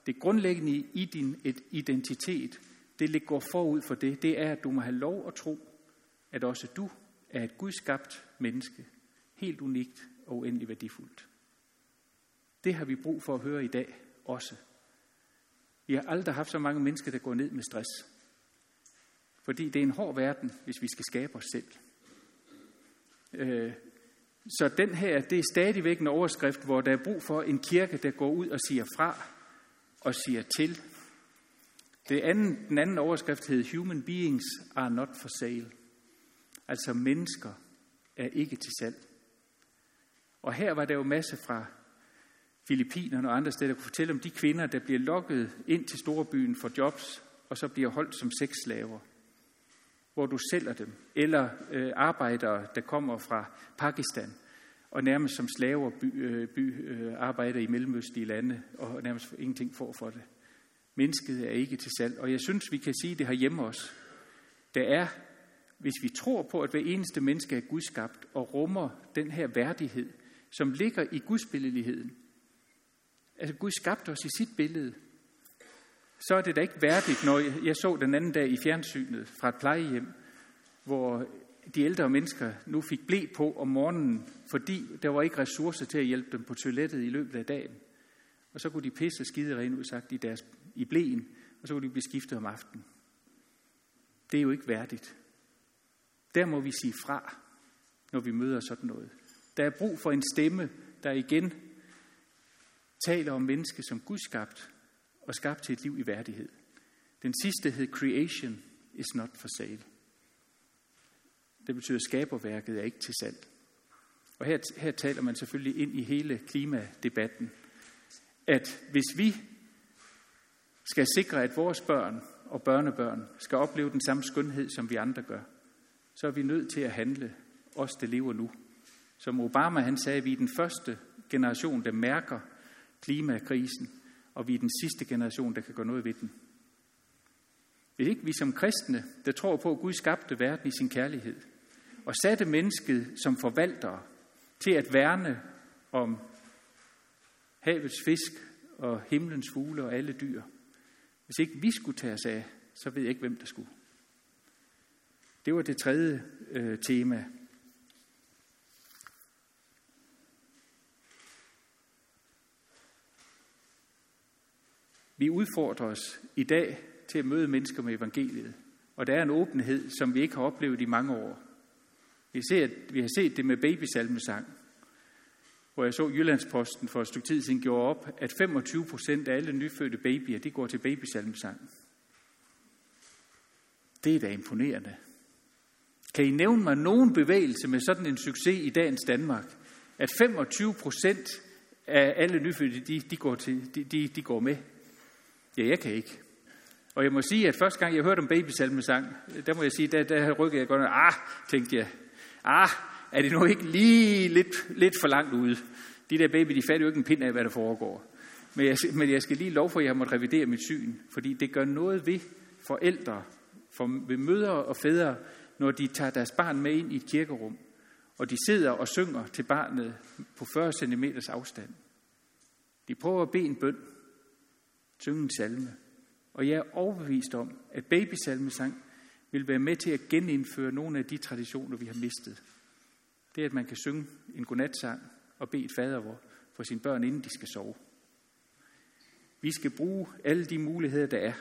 det grundlæggende i din identitet, det går forud for det, det er, at du må have lov at tro, at også du er et gudskabt menneske, helt unikt og uendelig værdifuldt. Det har vi brug for at høre i dag også. Vi har aldrig haft så mange mennesker, der går ned med stress. Fordi det er en hård verden, hvis vi skal skabe os selv. Øh, så den her, det er stadigvæk en overskrift, hvor der er brug for en kirke, der går ud og siger fra, og siger til. Det anden, den anden overskrift hed Human beings are not for sale. Altså mennesker er ikke til salg. Og her var der jo masse fra Filippinerne og andre steder, kunne fortælle om de kvinder, der bliver lokket ind til storbyen for jobs, og så bliver holdt som sexslaver, hvor du sælger dem. Eller øh, arbejdere, der kommer fra Pakistan, og nærmest som slaver by, øh, by, øh, arbejder i mellemøstlige lande, og nærmest ingenting får for det. Mennesket er ikke til salg, og jeg synes, vi kan sige det her hjemme også. Der er, hvis vi tror på, at hver eneste menneske er gudskabt og rummer den her værdighed, som ligger i gudsbilledigheden. Altså Gud skabte os i sit billede. Så er det da ikke værdigt, når jeg så den anden dag i fjernsynet fra et plejehjem, hvor de ældre mennesker nu fik blæ på om morgenen, fordi der var ikke ressourcer til at hjælpe dem på toilettet i løbet af dagen. Og så kunne de pisse skide rent udsagt i, deres, i blæen, og så kunne de blive skiftet om aftenen. Det er jo ikke værdigt. Der må vi sige fra, når vi møder sådan noget. Der er brug for en stemme, der igen taler om mennesket som gudskabt og skabt til et liv i værdighed. Den sidste hed Creation is not for sale. Det betyder, at skaberværket er ikke til salg. Og her, her taler man selvfølgelig ind i hele klimadebatten, at hvis vi skal sikre, at vores børn og børnebørn skal opleve den samme skønhed, som vi andre gør, så er vi nødt til at handle, os der lever nu. Som Obama han sagde, at vi er den første generation, der mærker klimakrisen, og vi er den sidste generation, der kan gøre noget ved den. Hvis ikke vi som kristne, der tror på, at Gud skabte verden i sin kærlighed, og satte mennesket som forvaltere til at værne om havets fisk og himlens fugle og alle dyr. Hvis ikke vi skulle tage os af, så ved jeg ikke, hvem der skulle. Det var det tredje øh, tema. Vi udfordres i dag til at møde mennesker med evangeliet. Og der er en åbenhed, som vi ikke har oplevet i mange år. Vi, ser, vi har set det med babysalmesang, hvor jeg så Jyllandsposten for et stykke tid siden gjorde op, at 25 procent af alle nyfødte babyer, de går til babysalmesang. Det er da imponerende. Kan I nævne mig nogen bevægelse med sådan en succes i dagens Danmark, at 25 procent af alle nyfødte, de, de, går til, de, de, de går med? Ja, jeg kan ikke. Og jeg må sige, at første gang jeg hørte om babysalmesang, der må jeg sige, der, der rykkede jeg godt, ah, tænkte jeg, ah, er det nu ikke lige lidt, lidt for langt ude? De der baby, de fatter jo ikke en pind af, hvad der foregår. Men jeg, men jeg skal lige lov for, at jeg må revidere mit syn, fordi det gør noget ved forældre, for, ved mødre og fædre, når de tager deres barn med ind i et kirkerum, og de sidder og synger til barnet på 40 cm afstand. De prøver at bede en bøn, synge en salme, og jeg er overbevist om, at babysalmesang vil være med til at genindføre nogle af de traditioner, vi har mistet. Det er, at man kan synge en godnatsang og bede et fadervor for sine børn, inden de skal sove. Vi skal bruge alle de muligheder, der er.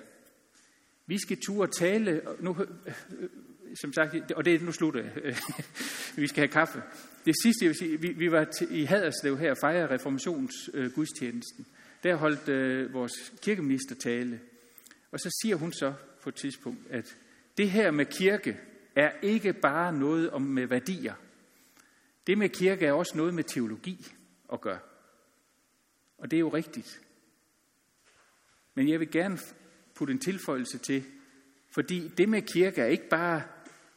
Vi skal turde tale, nu, øh, øh, som sagt, og det er nu slutter jeg. vi skal have kaffe. Det sidste, jeg vil sige, vi, vi var til, i Haderslev her og fejrede reformations øh, gudstjenesten. Der holdt øh, vores kirkeminister tale. Og så siger hun så på et tidspunkt, at det her med kirke er ikke bare noget om med værdier. Det med kirke er også noget med teologi at gøre. Og det er jo rigtigt. Men jeg vil gerne putte en tilføjelse til, fordi det med kirke er ikke bare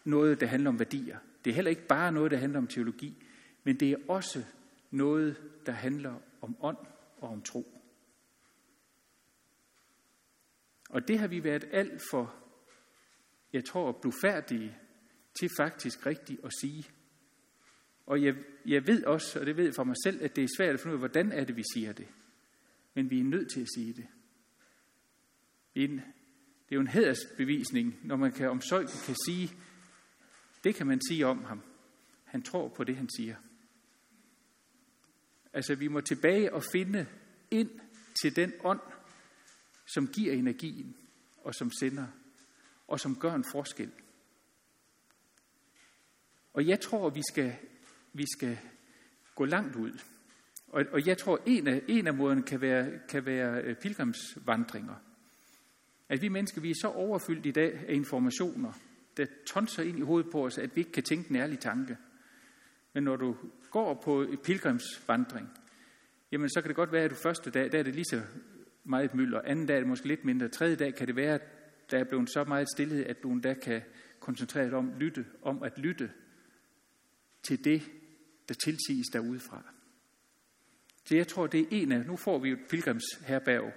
noget, der handler om værdier. Det er heller ikke bare noget, der handler om teologi, men det er også noget, der handler om ånd og om tro. Og det har vi været alt for, jeg tror, blufærdige til faktisk rigtigt at sige. Og jeg, jeg ved også, og det ved jeg for mig selv, at det er svært at finde ud af, hvordan er det, vi siger det. Men vi er nødt til at sige det. Det er jo en hedersbevisning, når man kan om Søjken kan sige, det kan man sige om ham. Han tror på det, han siger. Altså, vi må tilbage og finde ind til den ånd, som giver energien, og som sender, og som gør en forskel. Og jeg tror, vi skal, vi skal gå langt ud. Og, og jeg tror, en af, en af måderne kan være, kan være øh, pilgrimsvandringer. At vi mennesker, vi er så overfyldt i dag af informationer, der tonser ind i hovedet på os, at vi ikke kan tænke en ærlig tanke. Men når du går på pilgrimsvandring, jamen så kan det godt være, at du første dag, der er det lige så meget mylder, anden dag er det måske lidt mindre, tredje dag kan det være, at der er blevet så meget stillhed, at du endda kan koncentrere dig om, lytte, om at lytte til det, der tilsiges derudefra. Så jeg tror, det er en af, nu får vi jo et pilgrimsherberg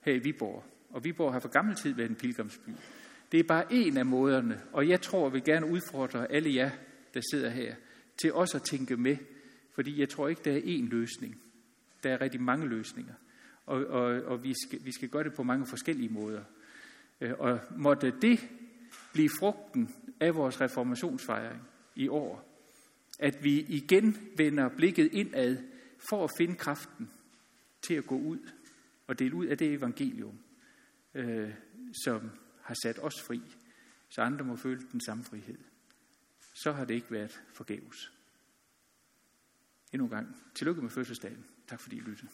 her i Viborg, og Viborg har for gammel tid været en pilgrimsby. Det er bare en af måderne, og jeg tror, vi gerne udfordre alle jer, der sidder her, til også at tænke med, fordi jeg tror ikke, der er én løsning. Der er rigtig mange løsninger, og, og, og vi, skal, vi skal gøre det på mange forskellige måder. Øh, og måtte det blive frugten af vores reformationsfejring i år, at vi igen vender blikket indad for at finde kraften til at gå ud og dele ud af det evangelium, øh, som har sat os fri, så andre må føle den samme frihed. Så har det ikke været forgæves. Endnu en gang, tillykke med fødselsdagen. Tak fordi I lyttede.